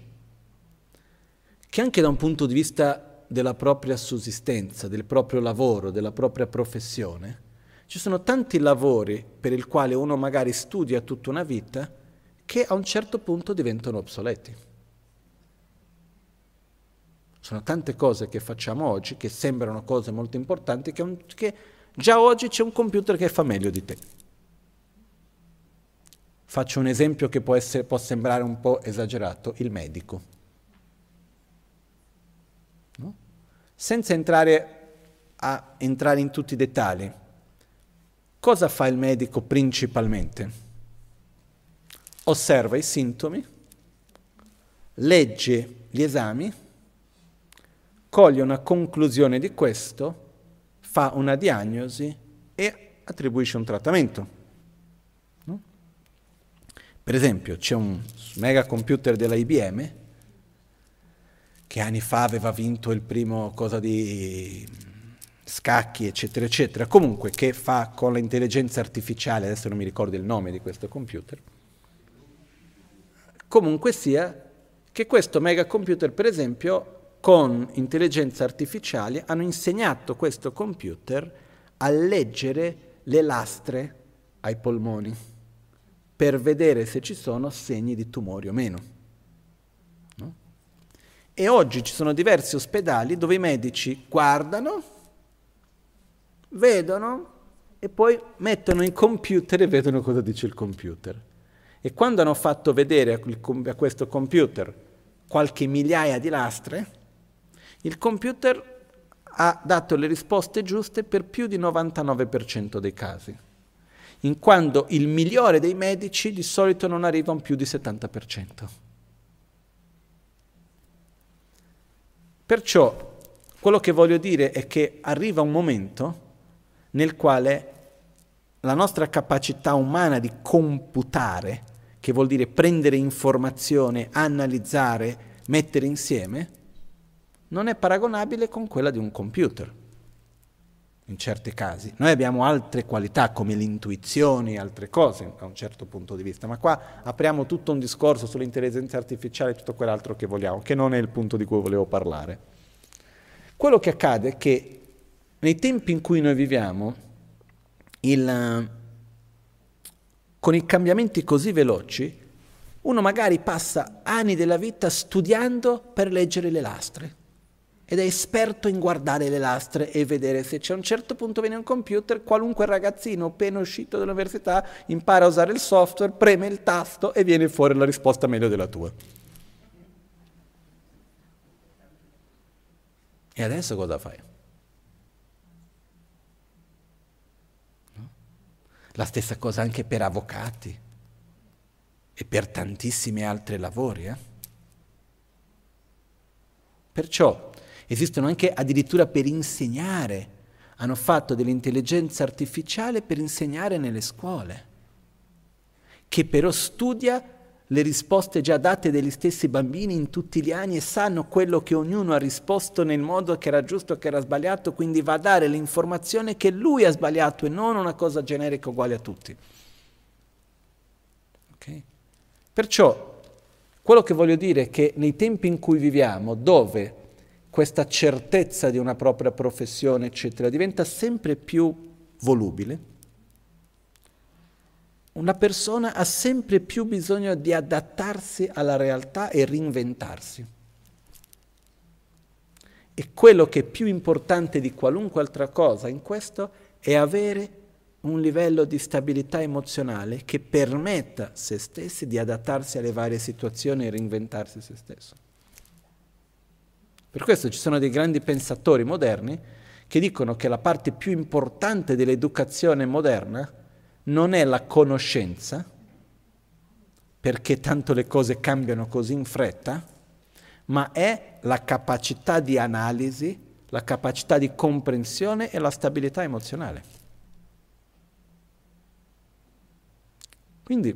che anche da un punto di vista della propria sussistenza, del proprio lavoro, della propria professione. Ci sono tanti lavori per i quali uno magari studia tutta una vita che a un certo punto diventano obsoleti. Sono tante cose che facciamo oggi che sembrano cose molto importanti che, un, che già oggi c'è un computer che fa meglio di te. Faccio un esempio che può, essere, può sembrare un po' esagerato, il medico. senza entrare a entrare in tutti i dettagli. Cosa fa il medico principalmente? Osserva i sintomi, legge gli esami, coglie una conclusione di questo, fa una diagnosi e attribuisce un trattamento. No? Per esempio, c'è un mega computer della IBM che anni fa aveva vinto il primo cosa di scacchi, eccetera, eccetera, comunque che fa con l'intelligenza artificiale, adesso non mi ricordo il nome di questo computer, comunque sia che questo mega computer, per esempio, con intelligenza artificiale hanno insegnato questo computer a leggere le lastre ai polmoni per vedere se ci sono segni di tumori o meno. E oggi ci sono diversi ospedali dove i medici guardano, vedono e poi mettono in computer e vedono cosa dice il computer. E quando hanno fatto vedere a questo computer qualche migliaia di lastre, il computer ha dato le risposte giuste per più di 99% dei casi, in quando il migliore dei medici di solito non arriva a un più di 70%. Perciò quello che voglio dire è che arriva un momento nel quale la nostra capacità umana di computare, che vuol dire prendere informazione, analizzare, mettere insieme, non è paragonabile con quella di un computer. in certi casi. Noi abbiamo altre qualità come l'intuizione, altre cose da un certo punto di vista, ma qua apriamo tutto un discorso sull'intelligenza artificiale e tutto quell'altro che vogliamo, che non è il punto di cui volevo parlare. Quello che accade è che nei tempi in cui noi viviamo, il, con i cambiamenti così veloci, uno magari passa anni della vita studiando per leggere le lastre ed è esperto in guardare le lastre e vedere se c'è un certo punto viene un computer, qualunque ragazzino appena uscito dall'università impara a usare il software, preme il tasto e viene fuori la risposta meglio della tua. E adesso cosa fai? La stessa cosa anche per avvocati e per tantissimi altri lavori. Eh? Perciò esistono anche addirittura per insegnare, hanno fatto dell'intelligenza artificiale per insegnare nelle scuole, che però studia le risposte già date dagli stessi bambini in tutti gli anni e sanno quello che ognuno ha risposto nel modo che era giusto che era sbagliato, quindi va a dare l'informazione che lui ha sbagliato e non una cosa generica uguale a tutti. Okay? Perciò quello che voglio dire è che nei tempi in cui viviamo, dove questa certezza di una propria professione, eccetera, diventa sempre più volubile, una persona ha sempre più bisogno di adattarsi alla realtà e reinventarsi. E quello che è più importante di qualunque altra cosa in questo è avere un livello di stabilità emozionale che permetta a se stessi di adattarsi alle varie situazioni e reinventarsi se stesso. Per questo ci sono dei grandi pensatori moderni che dicono che la parte più importante dell'educazione moderna non è la conoscenza, perché tanto le cose cambiano così in fretta, ma è la capacità di analisi, la capacità di comprensione e la stabilità emozionale. Quindi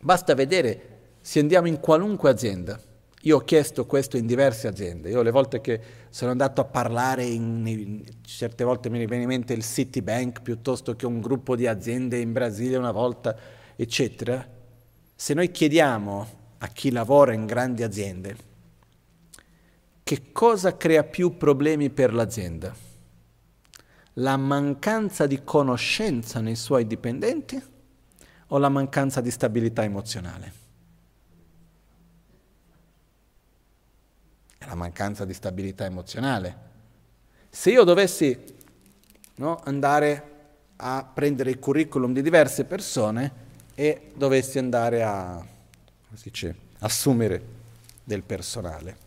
basta vedere se andiamo in qualunque azienda, io ho chiesto questo in diverse aziende. Io le volte che sono andato a parlare, in, in, certe volte mi viene in mente il Citibank piuttosto che un gruppo di aziende in Brasile una volta, eccetera. Se noi chiediamo a chi lavora in grandi aziende che cosa crea più problemi per l'azienda, la mancanza di conoscenza nei suoi dipendenti o la mancanza di stabilità emozionale? È la mancanza di stabilità emozionale. Se io dovessi no, andare a prendere il curriculum di diverse persone e dovessi andare a dice, assumere del personale.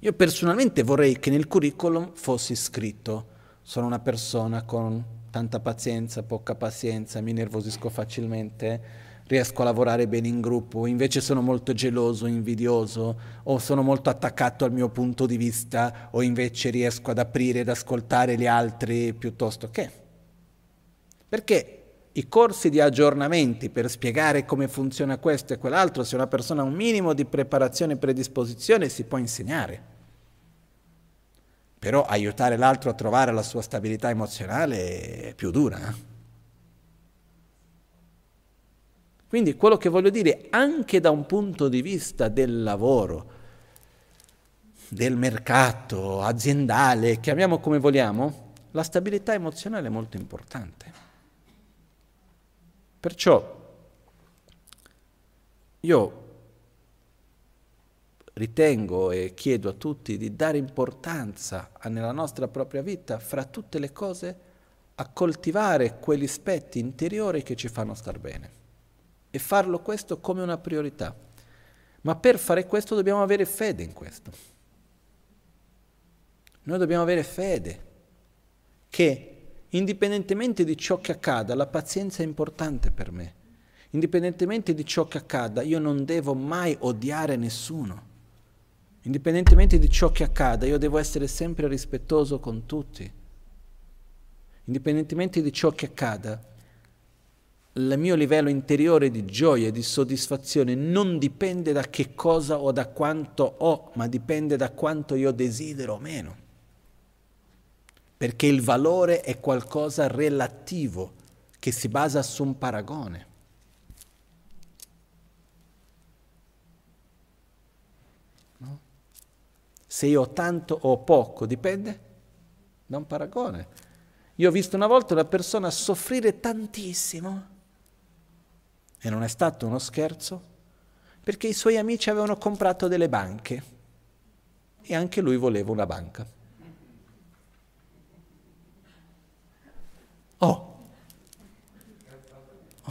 Io personalmente vorrei che nel curriculum fosse scritto sono una persona con tanta pazienza, poca pazienza, mi nervosisco facilmente, riesco a lavorare bene in gruppo, invece sono molto geloso, invidioso, o sono molto attaccato al mio punto di vista, o invece riesco ad aprire ed ascoltare gli altri piuttosto che. Perché i corsi di aggiornamenti per spiegare come funziona questo e quell'altro, se una persona ha un minimo di preparazione e predisposizione, si può insegnare. Però aiutare l'altro a trovare la sua stabilità emozionale è più dura. Eh? Quindi quello che voglio dire, anche da un punto di vista del lavoro, del mercato aziendale, chiamiamo come vogliamo, la stabilità emozionale è molto importante. Perciò io ritengo e chiedo a tutti di dare importanza nella nostra propria vita, fra tutte le cose, a coltivare quegli aspetti interiori che ci fanno star bene e farlo questo come una priorità. Ma per fare questo dobbiamo avere fede in questo. Noi dobbiamo avere fede che indipendentemente di ciò che accada, la pazienza è importante per me. Indipendentemente di ciò che accada, io non devo mai odiare nessuno. Indipendentemente di ciò che accada, io devo essere sempre rispettoso con tutti. Indipendentemente di ciò che accada, il mio livello interiore di gioia e di soddisfazione non dipende da che cosa o da quanto ho, ma dipende da quanto io desidero o meno. perché il valore è qualcosa relativo che si basa su un paragone. No? Se io ho tanto o poco, dipende da un paragone. Io ho visto una volta una persona soffrire tantissimo e non è stato uno scherzo perché i suoi amici avevano comprato delle banche e anche lui voleva una banca. Oh,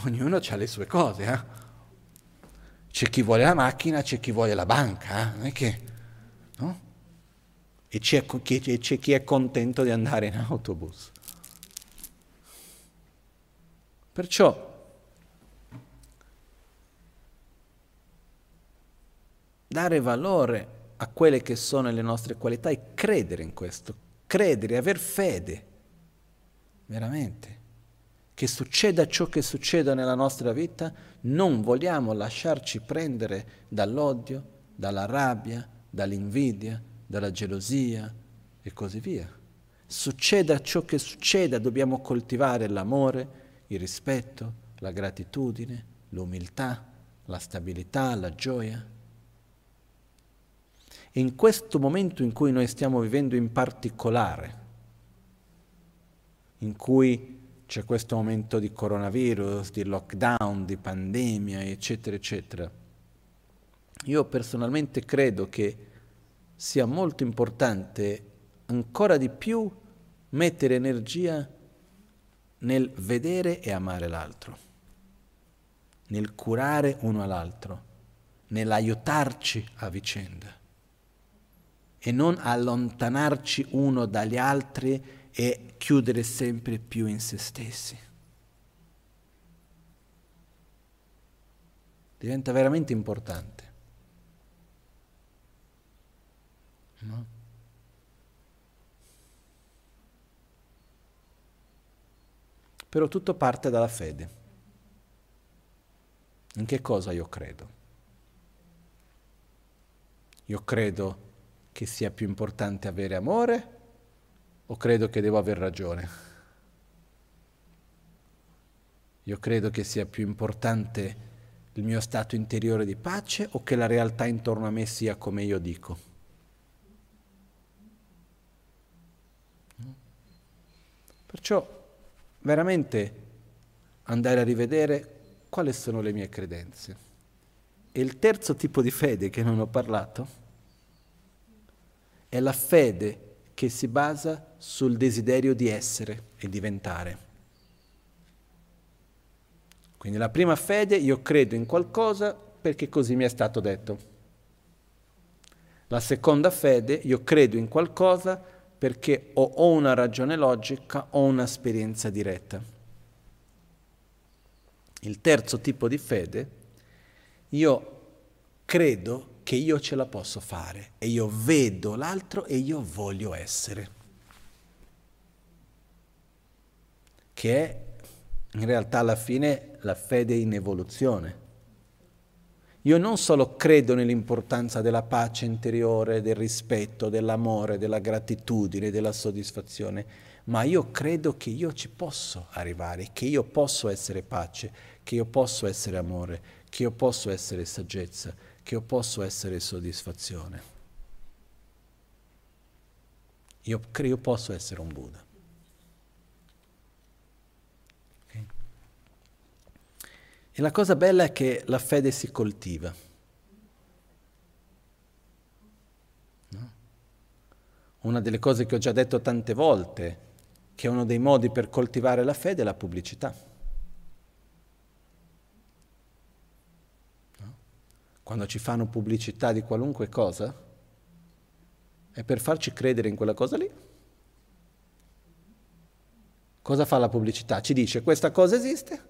ognuno ha le sue cose, eh? C'è chi vuole la macchina, c'è chi vuole la banca, eh? non è che... No? E c'è, c'è chi è contento di andare in autobus. Perciò dare valore a quelle che sono le nostre qualità e credere in questo, credere, aver fede, veramente, che succeda ciò che succeda nella nostra vita, non vogliamo lasciarci prendere dall'odio, dalla rabbia, dall'invidia, dalla gelosia e così via. Succeda ciò che succeda, dobbiamo coltivare l'amore, il rispetto, la gratitudine, l'umiltà, la stabilità, la gioia. In questo momento in cui noi stiamo vivendo in particolare, in cui c'è questo momento di coronavirus, di lockdown, di pandemia, eccetera, eccetera, io personalmente credo che sia molto importante ancora di più mettere energia nel vedere e amare l'altro, nel curare uno all'altro, nell'aiutarci a vicenda e non allontanarci uno dagli altri e chiudere sempre più in se stessi. Diventa veramente importante. No? Però tutto parte dalla fede. In che cosa io credo? Io credo che sia più importante avere amore o credo che devo aver ragione? Io credo che sia più importante il mio stato interiore di pace o che la realtà intorno a me sia come io dico? Perciò veramente andare a rivedere quali sono le mie credenze. E il terzo tipo di fede che non ho parlato è la fede che si basa sul desiderio di essere e diventare. Quindi la prima fede, io credo in qualcosa perché così mi è stato detto. La seconda fede, io credo in qualcosa perché o ho una ragione logica o un'esperienza diretta. Il terzo tipo di fede, io credo che io ce la posso fare e io vedo l'altro e io voglio essere. Che è in realtà alla fine la fede in evoluzione. Io non solo credo nell'importanza della pace interiore, del rispetto, dell'amore, della gratitudine, della soddisfazione, ma io credo che io ci posso arrivare, che io posso essere pace, che io posso essere amore, che io posso essere saggezza, che io posso essere soddisfazione. Io io posso essere un Buddha. Okay? E la cosa bella è che la fede si coltiva. No? Una delle cose che ho già detto tante volte, che uno dei modi per coltivare la fede, è la pubblicità. Quando ci fanno pubblicità di qualunque cosa, è per farci credere in quella cosa lì. Cosa fa la pubblicità? Ci dice questa cosa esiste,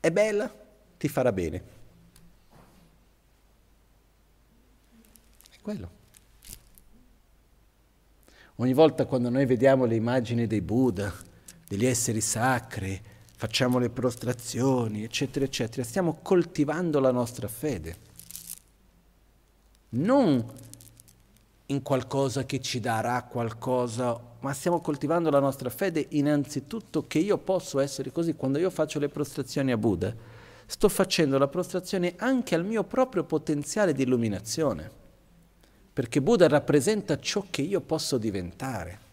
è bella, ti farà bene. È quello. Ogni volta quando noi vediamo le immagini dei Buddha, degli esseri sacri, facciamo le prostrazioni, eccetera, eccetera, stiamo coltivando la nostra fede. Non in qualcosa che ci darà qualcosa, ma stiamo coltivando la nostra fede innanzitutto che io posso essere così. Quando io faccio le prostrazioni a Buddha, sto facendo la prostrazione anche al mio proprio potenziale di illuminazione, perché Buddha rappresenta ciò che io posso diventare.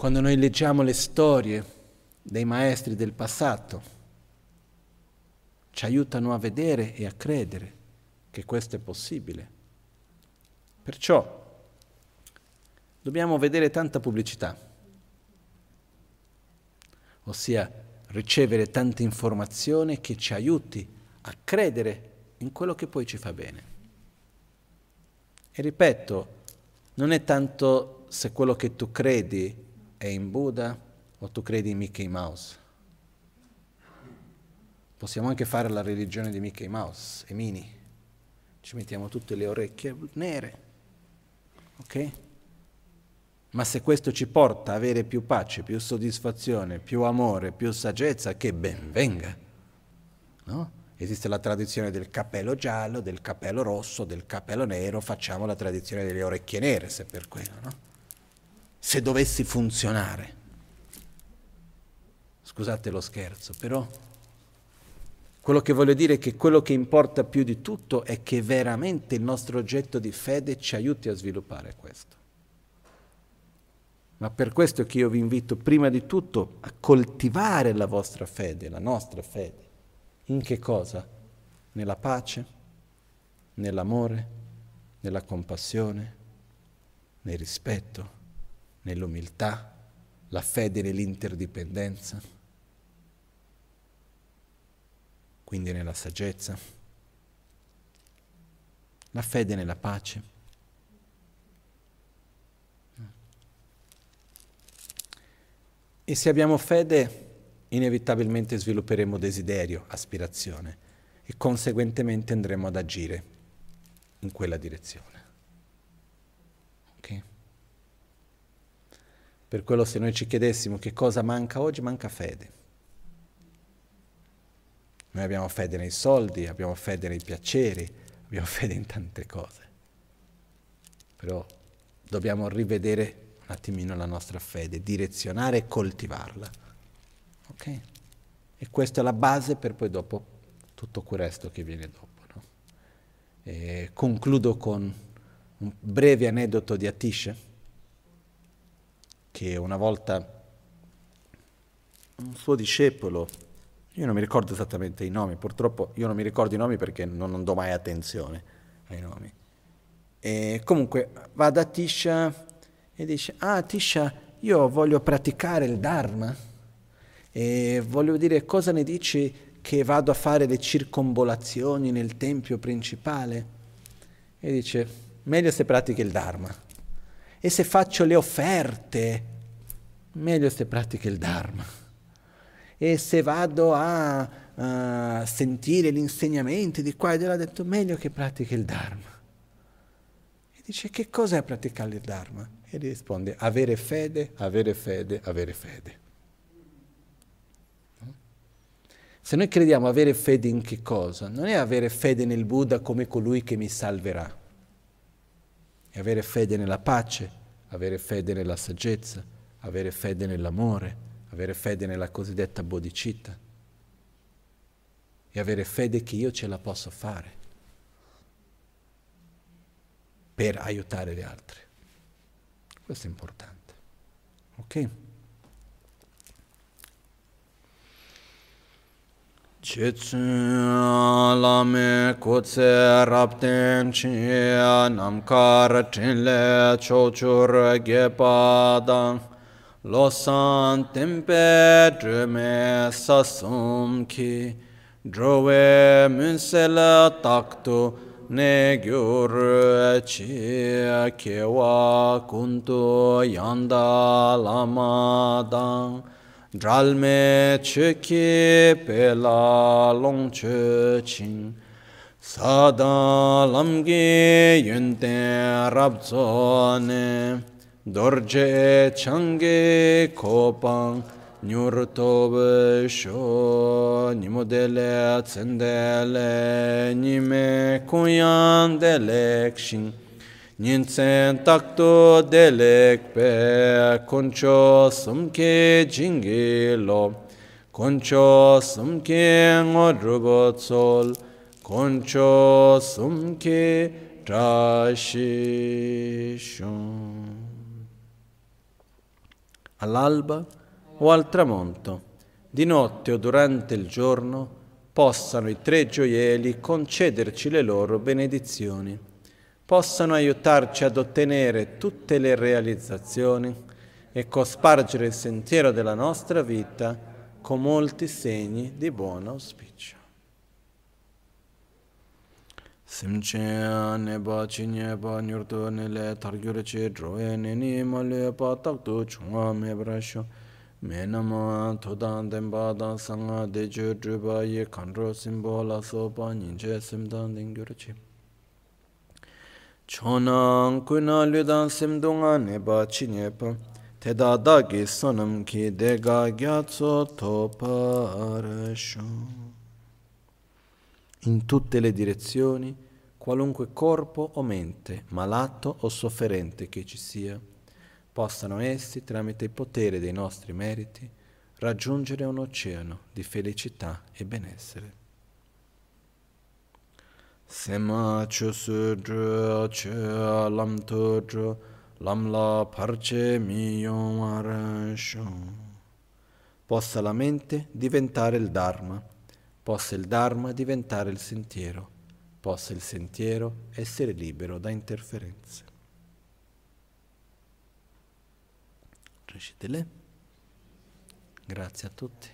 Quando noi leggiamo le storie dei maestri del passato, ci aiutano a vedere e a credere che questo è possibile. Perciò dobbiamo vedere tanta pubblicità, ossia ricevere tanta informazione che ci aiuti a credere in quello che poi ci fa bene. E ripeto, non è tanto se quello che tu credi è in Buddha o tu credi in Mickey Mouse. Possiamo anche fare la religione di Mickey Mouse e Mini. Ci mettiamo tutte le orecchie nere. Ok? Ma se questo ci porta a avere più pace, più soddisfazione, più amore, più saggezza, che ben venga. No? Esiste la tradizione del cappello giallo, del cappello rosso, del cappello nero, facciamo la tradizione delle orecchie nere, se per quello, no? Se dovessi funzionare. Scusate lo scherzo, però quello che voglio dire è che quello che importa più di tutto è che veramente il nostro oggetto di fede ci aiuti a sviluppare questo. Ma per questo che io vi invito prima di tutto a coltivare la vostra fede, la nostra fede. In che cosa? Nella pace, nell'amore, nella compassione, nel rispetto, nell'umiltà, la fede nell'interdipendenza quindi nella saggezza, la fede nella pace. E se abbiamo fede, inevitabilmente svilupperemo desiderio, aspirazione e conseguentemente andremo ad agire in quella direzione. Okay? Per quello se noi ci chiedessimo che cosa manca oggi, manca fede. Noi abbiamo fede nei soldi, abbiamo fede nei piaceri, abbiamo fede in tante cose. Però dobbiamo rivedere un attimino la nostra fede, direzionare e coltivarla. Ok? E questa è la base per poi dopo tutto quel resto che viene dopo. No? concludo con un breve aneddoto di Atisha, che una volta un suo discepolo io non mi ricordo esattamente i nomi, purtroppo io non mi ricordo i nomi perché non, non do mai attenzione ai nomi. E comunque va da Tisha e dice, ah Tisha, io voglio praticare il Dharma e voglio dire cosa ne dici che vado a fare le circombolazioni nel tempio principale? E dice, meglio se pratichi il Dharma. E se faccio le offerte, meglio se pratichi il Dharma e se vado a, a sentire gli insegnamenti di qua e di là, ha detto meglio che pratichi il Dharma. E dice che cos'è praticare il Dharma? E risponde avere fede, avere fede, avere fede. Se noi crediamo avere fede in che cosa? Non è avere fede nel Buddha come colui che mi salverà, è avere fede nella pace, avere fede nella saggezza, avere fede nell'amore, avere fede nella cosiddetta bodhicitta e avere fede che io ce la posso fare per aiutare gli altri. Questo è importante. Ok? Chitsun lame kutse rapten chi namkar chinle chochur gepadang lo san tempe drume sasum ki drove munsela takto ne gyur chi kewa kuntu yanda lama dang. Dralme cheki pela long che ching sada lamge yunten rabzone dorje change kopang nyurtobe sho nimodele tsendele nime kuyan delek shin Nyinsen takto delek pe koncho sumke jingilo koncho sumke ngodrubo tsol koncho sumke trashishon. All'alba o al tramonto, di notte o durante il giorno, possano i tre gioielli concederci le loro benedizioni, possano aiutarci ad ottenere tutte le realizzazioni e cospargere il sentiero della nostra vita con molti segni di buon auspicio. simchen ne ba chi nye ba nyur tu ne le tar gyur chi droye ne ni ma le pa tak tu chunga me bra sho me na ma to dan den ba dan sanga de ju dru ba ye kan ro sim bo la so pa nyin che sim dan den gyur chi. Chonang ku na lu dan sim du nga ne ba chi nye pa. Te da da ki sonam ki de ga gya tso to pa ra sho in tutte le direzioni, qualunque corpo o mente, malato o sofferente che ci sia, possano essi, tramite il potere dei nostri meriti, raggiungere un oceano di felicità e benessere. Sema chusudru che lam tudru lam la parce mi Possa la mente diventare il Dharma possa il Dharma diventare il sentiero, possa il sentiero essere libero da interferenze. Grazie a tutti.